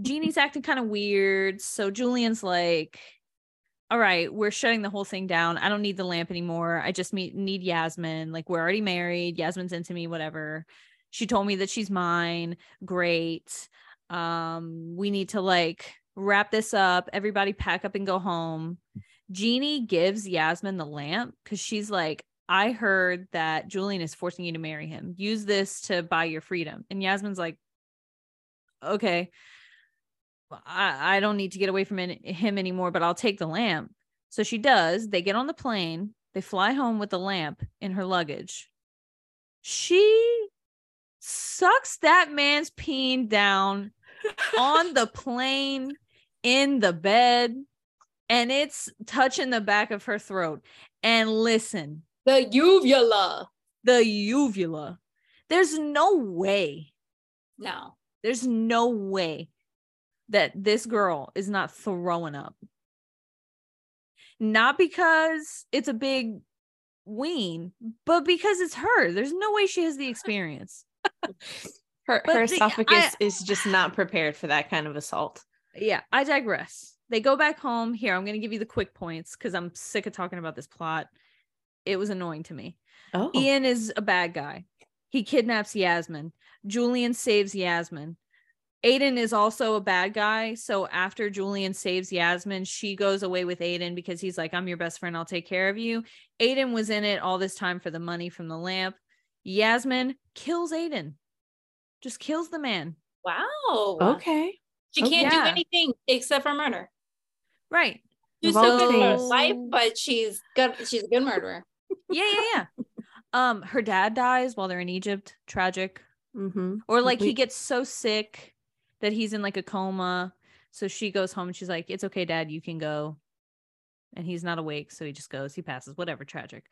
Jeannie's acting kind of weird. So Julian's like, "All right, we're shutting the whole thing down. I don't need the lamp anymore. I just meet, need Yasmin. Like, we're already married. Yasmin's into me. Whatever. She told me that she's mine. Great. Um, we need to like wrap this up. Everybody pack up and go home." Jeannie gives Yasmin the lamp because she's like, I heard that Julian is forcing you to marry him. Use this to buy your freedom. And Yasmin's like, okay, I, I don't need to get away from him anymore, but I'll take the lamp. So she does. They get on the plane. They fly home with the lamp in her luggage. She sucks that man's peen down on the plane in the bed and it's touching the back of her throat. And listen, The uvula. the uvula. There's no way, No. there's no way that this girl is not throwing up. Not because it's a big ween, but because it's her. There's no way she has the experience. her But her the- esophagus I- is just not prepared for that kind of assault. yeah, I digress. They go back home. Here, I'm going to give you the quick points because I'm sick of talking about this plot. It was annoying to me. Oh, Ian is a bad guy. He kidnaps Yasmin. Julian saves Yasmin. Aiden is also a bad guy. So after Julian saves Yasmin, she goes away with Aiden because he's like, I'm your best friend. I'll take care of you. Aiden was in it all this time for the money from the lamp. Yasmin kills Aiden, just kills the man. Wow. okay. She Oh, can't yeah. do anything except for murder. Right. She's Of so good at life, but she's good. She's a good murderer. Yeah, yeah, yeah. um, her dad dies while they're in Egypt. Tragic. Mm-hmm. Or like he gets so sick that he's in like a coma. So she goes home and she's like, It's okay, dad, you can go. And he's not awake. So he just goes, he passes, whatever, tragic.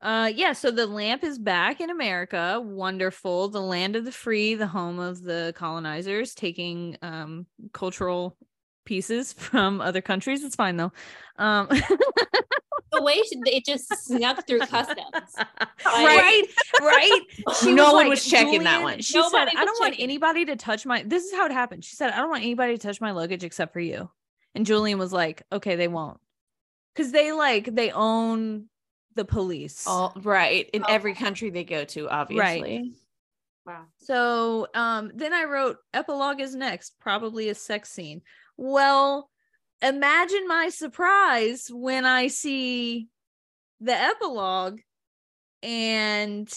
Uh yeah, so the lamp is back in America. Wonderful. The land of the free, the home of the colonizers, taking um cultural pieces from other countries. It's fine though. Um The way she, it just snuck through customs. right, right. She No one like, was checking that one. She Nobody said, "I don't want checking. anybody to touch my." This is how it happened. She said, "I don't want anybody to touch my luggage except for you." And Julian was like, "Okay, they won't," because they like they own the police. All right. In Okay. every country they go to, obviously. Wow. So um then I wrote epilogue is next, probably a sex scene. Well, imagine my surprise when I see the epilogue and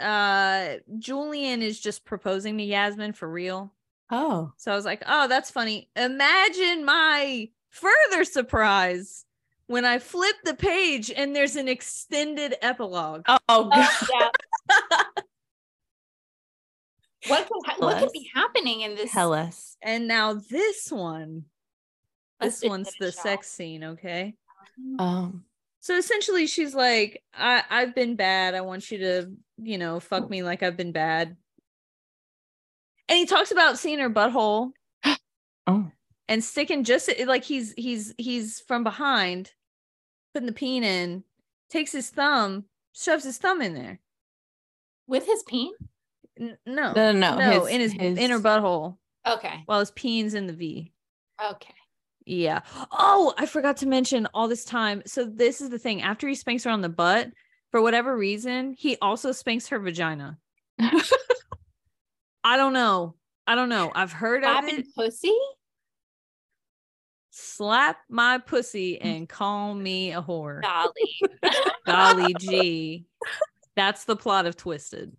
uh Julian is just proposing to Yasmin for real. Oh. So I was like, "Oh, that's funny." Imagine my further surprise when I flip the page and there's an extended epilogue. Oh, Oh, God. yeah. what could what could be happening in this? Tell us. And now this one, Let's this one's the finish sex scene, okay? Um, So essentially she's like, I, I've been bad. I want you to, you know, fuck me like I've been bad. And he talks about seeing her butthole oh. and sticking just like he's he's he's from behind, putting the peen in, takes his thumb, shoves his thumb in there. with his peen. N- no, No, no, no, no, his- in his, his- inner butthole Okay. while his peen's in the V. Okay. Yeah. Oh, I forgot to mention all this time. So this is the thing. After he spanks her on the butt, for whatever reason, he also spanks her vagina. I don't know. I don't know. I've heard of Slapping it. pussy. slap my pussy and call me a whore. Golly. Golly gee. That's the plot of Twisted.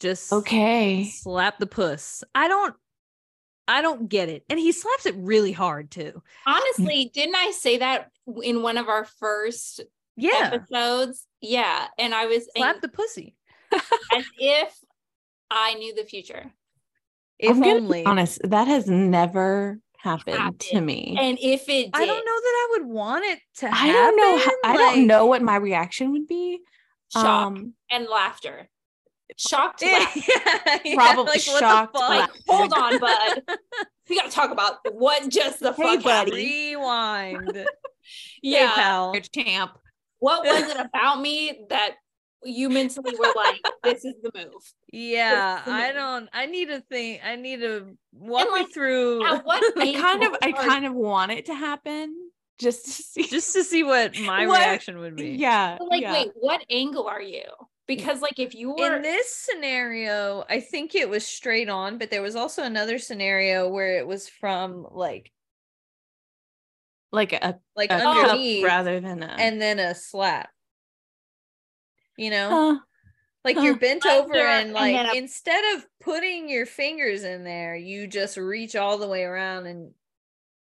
Just Okay. slap the puss. I don't I don't get it. And he slaps it really hard too. Honestly, didn't I say that in one of our first Yeah. episodes? Yeah. And I was Slap and the pussy. as if I knew the future. If I'm gonna be only. honest, that has never happened, to me. And if it did, I don't know that I would want it to happen. I don't know. ho- I like- don't know what my reaction would be. shock Um, and laughter. Shocked Yeah, laugh. yeah, Probably like, what shocked? Like, hold on, bud. We gotta talk about what just the Hey, fuck buddy. Rewind. Yeah. Hey, pal. champ. What was it about me that you mentally were like, this is the move? Yeah, the I don't. I need to think. I need to walk like, me through what I kind of, I kind of want it to happen just to see. just to see what my What- reaction would be. yeah. But, like, yeah. wait, what angle are you? Mm. Because like if you were In this scenario, I think it was straight on, but there was also another scenario where it was from like like a, like a underneath rather than a. and then a slap. You know? Like you're bent over and and like then a- instead of putting your fingers in there, you just reach all the way around and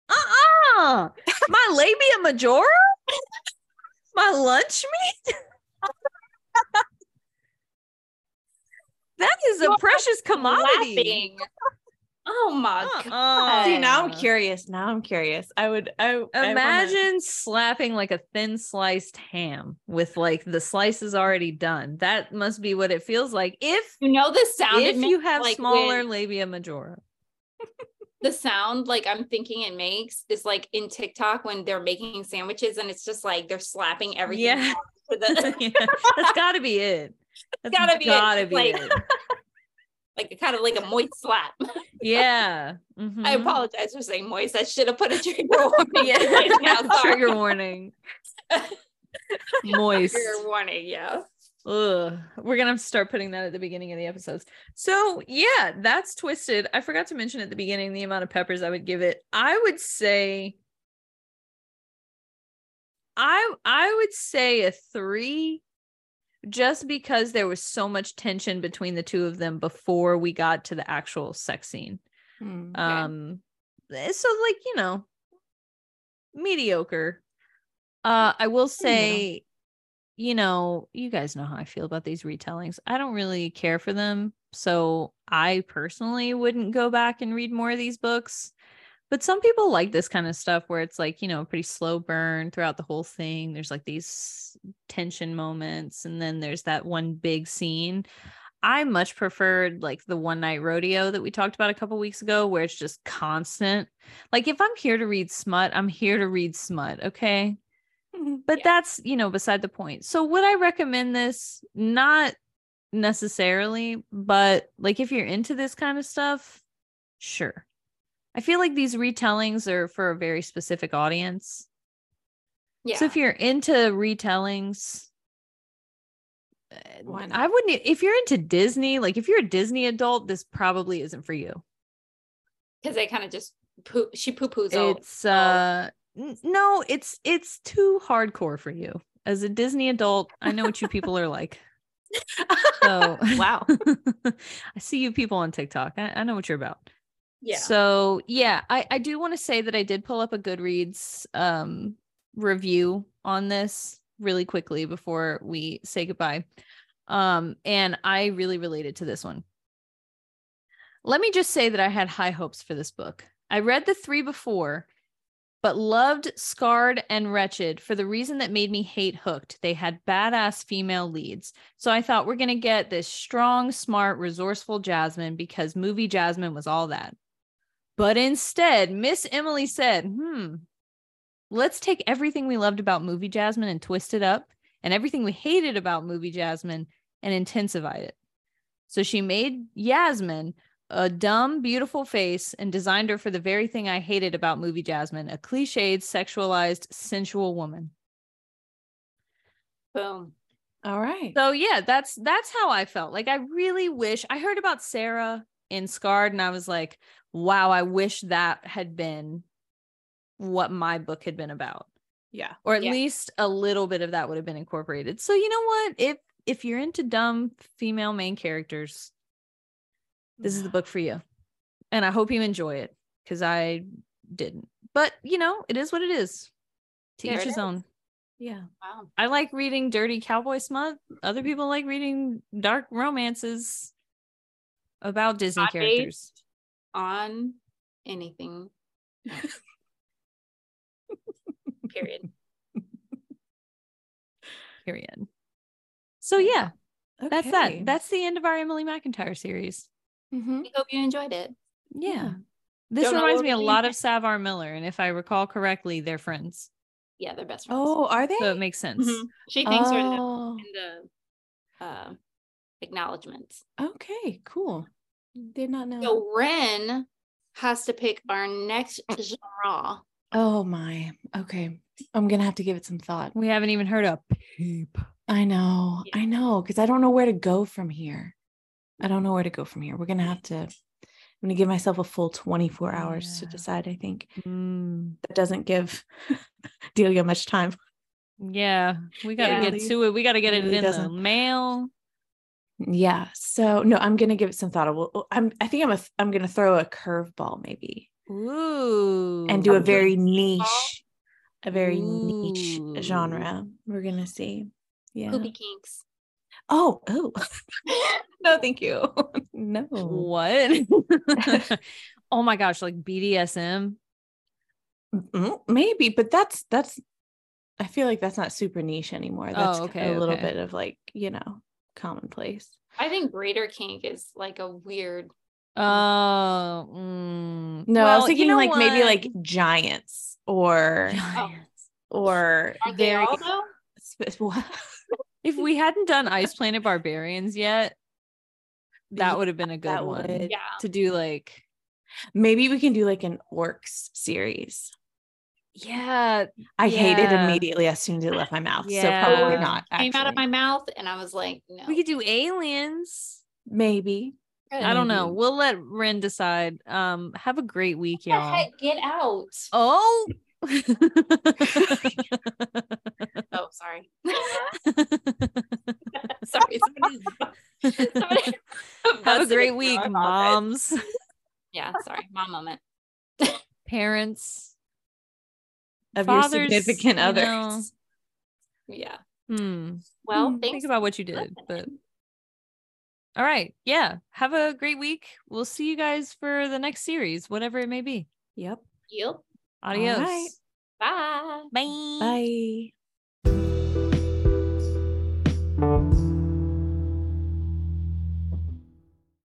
uh-uh my labia majora? my lunch meat? that is a You're precious commodity. laughing. Oh my uh-uh. god. Uh-uh. See, now I'm curious. Now I'm curious. I would. I I wanna- Imagine slapping like a thin sliced ham with like the slices already done. That must be what it feels like if You know the sound if you makes, have like, smaller when- labia majora. the sound like I'm thinking it makes is like in TikTok when they're making sandwiches and it's just like they're slapping everything Yeah. the yeah, that's got to be it. That's gotta be Gotta just be like- it. like kind of like a moist slap. Yeah. I mhm. apologize for saying moist. I should have put a trigger warning. Yeah. now. Trigger warning. Moist. Trigger warning, yeah. Ugh. We're gonna have to start putting that at the beginning of the episodes. So yeah, that's twisted. I forgot to mention at the beginning the amount of peppers I would give it. I would say I I would say a three just because there was so much tension between the two of them before we got to the actual sex scene. Hmm. Um eh, so like, you know, mediocre. Uh I will say you know, you guys know how I feel about these retellings. I don't really care for them. So I personally wouldn't go back and read more of these books. But some people like this kind of stuff where it's like, you know, a pretty slow burn throughout the whole thing. There's like these tension moments, and then there's that one big scene. I much preferred like the one night rodeo that we talked about a couple weeks ago, where it's just constant. Like, if I'm here to read smut, I'm here to read smut. Okay mm-hmm, but Yeah. that's you know beside the point so would i recommend this not necessarily but like if you're into this kind of stuff sure i feel like these retellings are for a very specific audience. Yeah. so if you're into retellings uh, i wouldn't if you're into disney like if you're a disney adult this probably isn't for you. Because they kind of just poo she poo poos all it's uh no it's it's too hardcore for you. As a disney adult i know what you people are like. So wow. i see you people on tiktok. I, I know what you're about yeah. so yeah i i do want to say that i did pull up a goodreads um review on this really quickly before we say goodbye um and i really related to this one let me just say that i had high hopes for this book i read the three before but loved Scarred and Wretched for the reason that made me hate Hooked. They had badass female leads. So I thought we're going to get this strong, smart, resourceful Jasmine because movie Jasmine was all that. But instead, Miss Emily said, hmm, let's take everything we loved about movie Jasmine and twist it up, and everything we hated about movie Jasmine and intensify it. So she made Yasmin a dumb, beautiful face and designed her for the very thing I hated about movie Jasmine a cliched, sexualized, sensual woman. Boom. All right. So yeah, that's that's how I felt. Like I really wish I heard about Sarah in Scarred and I was like, wow, I wish that had been what my book had been about Yeah. or at Yeah. least a little bit of that would have been incorporated so you know what if if you're into dumb female main characters this is the book for you and i hope you enjoy it because i didn't but you know it is what it is to There each his is. own Yeah. Wow. i like reading dirty cowboy smut other people like reading dark romances about disney Not characters based on anything. Period. period so yeah that's that that's the end of our emily McEntyre series Mhm. We hope you enjoyed it. yeah this Don't reminds me a lot of Sav R. Miller and if i recall correctly they're friends Yeah, they're best friends. Oh, are they? so it makes sense Mhm. She thinks her in the- oh, in the uh, acknowledgments. okay, cool. Did not know. So Ren has to pick our next genre. oh my. Okay. I'm gonna have to give it some thought. we haven't even heard a peep I know. Yeah. I know. Because I don't know where to go from here. I don't know where to go from here. We're gonna have to. I'm gonna give myself a full 24 hours to decide. I think Mm, that doesn't give Delia much time. yeah we gotta Yeah. get to it we gotta get it really in the doesn't. mail Yeah. So no, I'm gonna give it some thought. Well, I'm. I think I'm. A, I'm gonna throw a curveball maybe Ooh. and do a very niche, a very niche genre. We're gonna see. Yeah. Poopy kinks. Oh. Oh. no, thank you. no. what oh my gosh like bdsm Mm, Maybe, but that's that's. I feel like that's not super niche anymore. That's Oh, okay, a little okay. bit of like you know commonplace. I think creature kink is like a weird. oh mm. No, I Well, was you thinking know like maybe like giants or Giants. or Are they very. all though? if we hadn't done ice planet barbarians yet that would have been a good that one would- Yeah. to do like Maybe we can do like an orcs series. Yeah I hate it immediately as soon as it left my mouth. So probably Yeah. not. Came out of my mouth, and I was like, no. we could do aliens Maybe. i don't know we'll let ren decide um have a great week What the y'all heck? Get out. oh Oh, sorry. sorry. Somebody, somebody have a great week moms Yeah, sorry. Mom moment. parents Of Fathers, your significant you others. know. Yeah. hmm Well, Hmm, think about what you for did but all right yeah have a great week we'll see you guys for the next series whatever it may be Yep. Yep. adios right. Bye. bye Bye.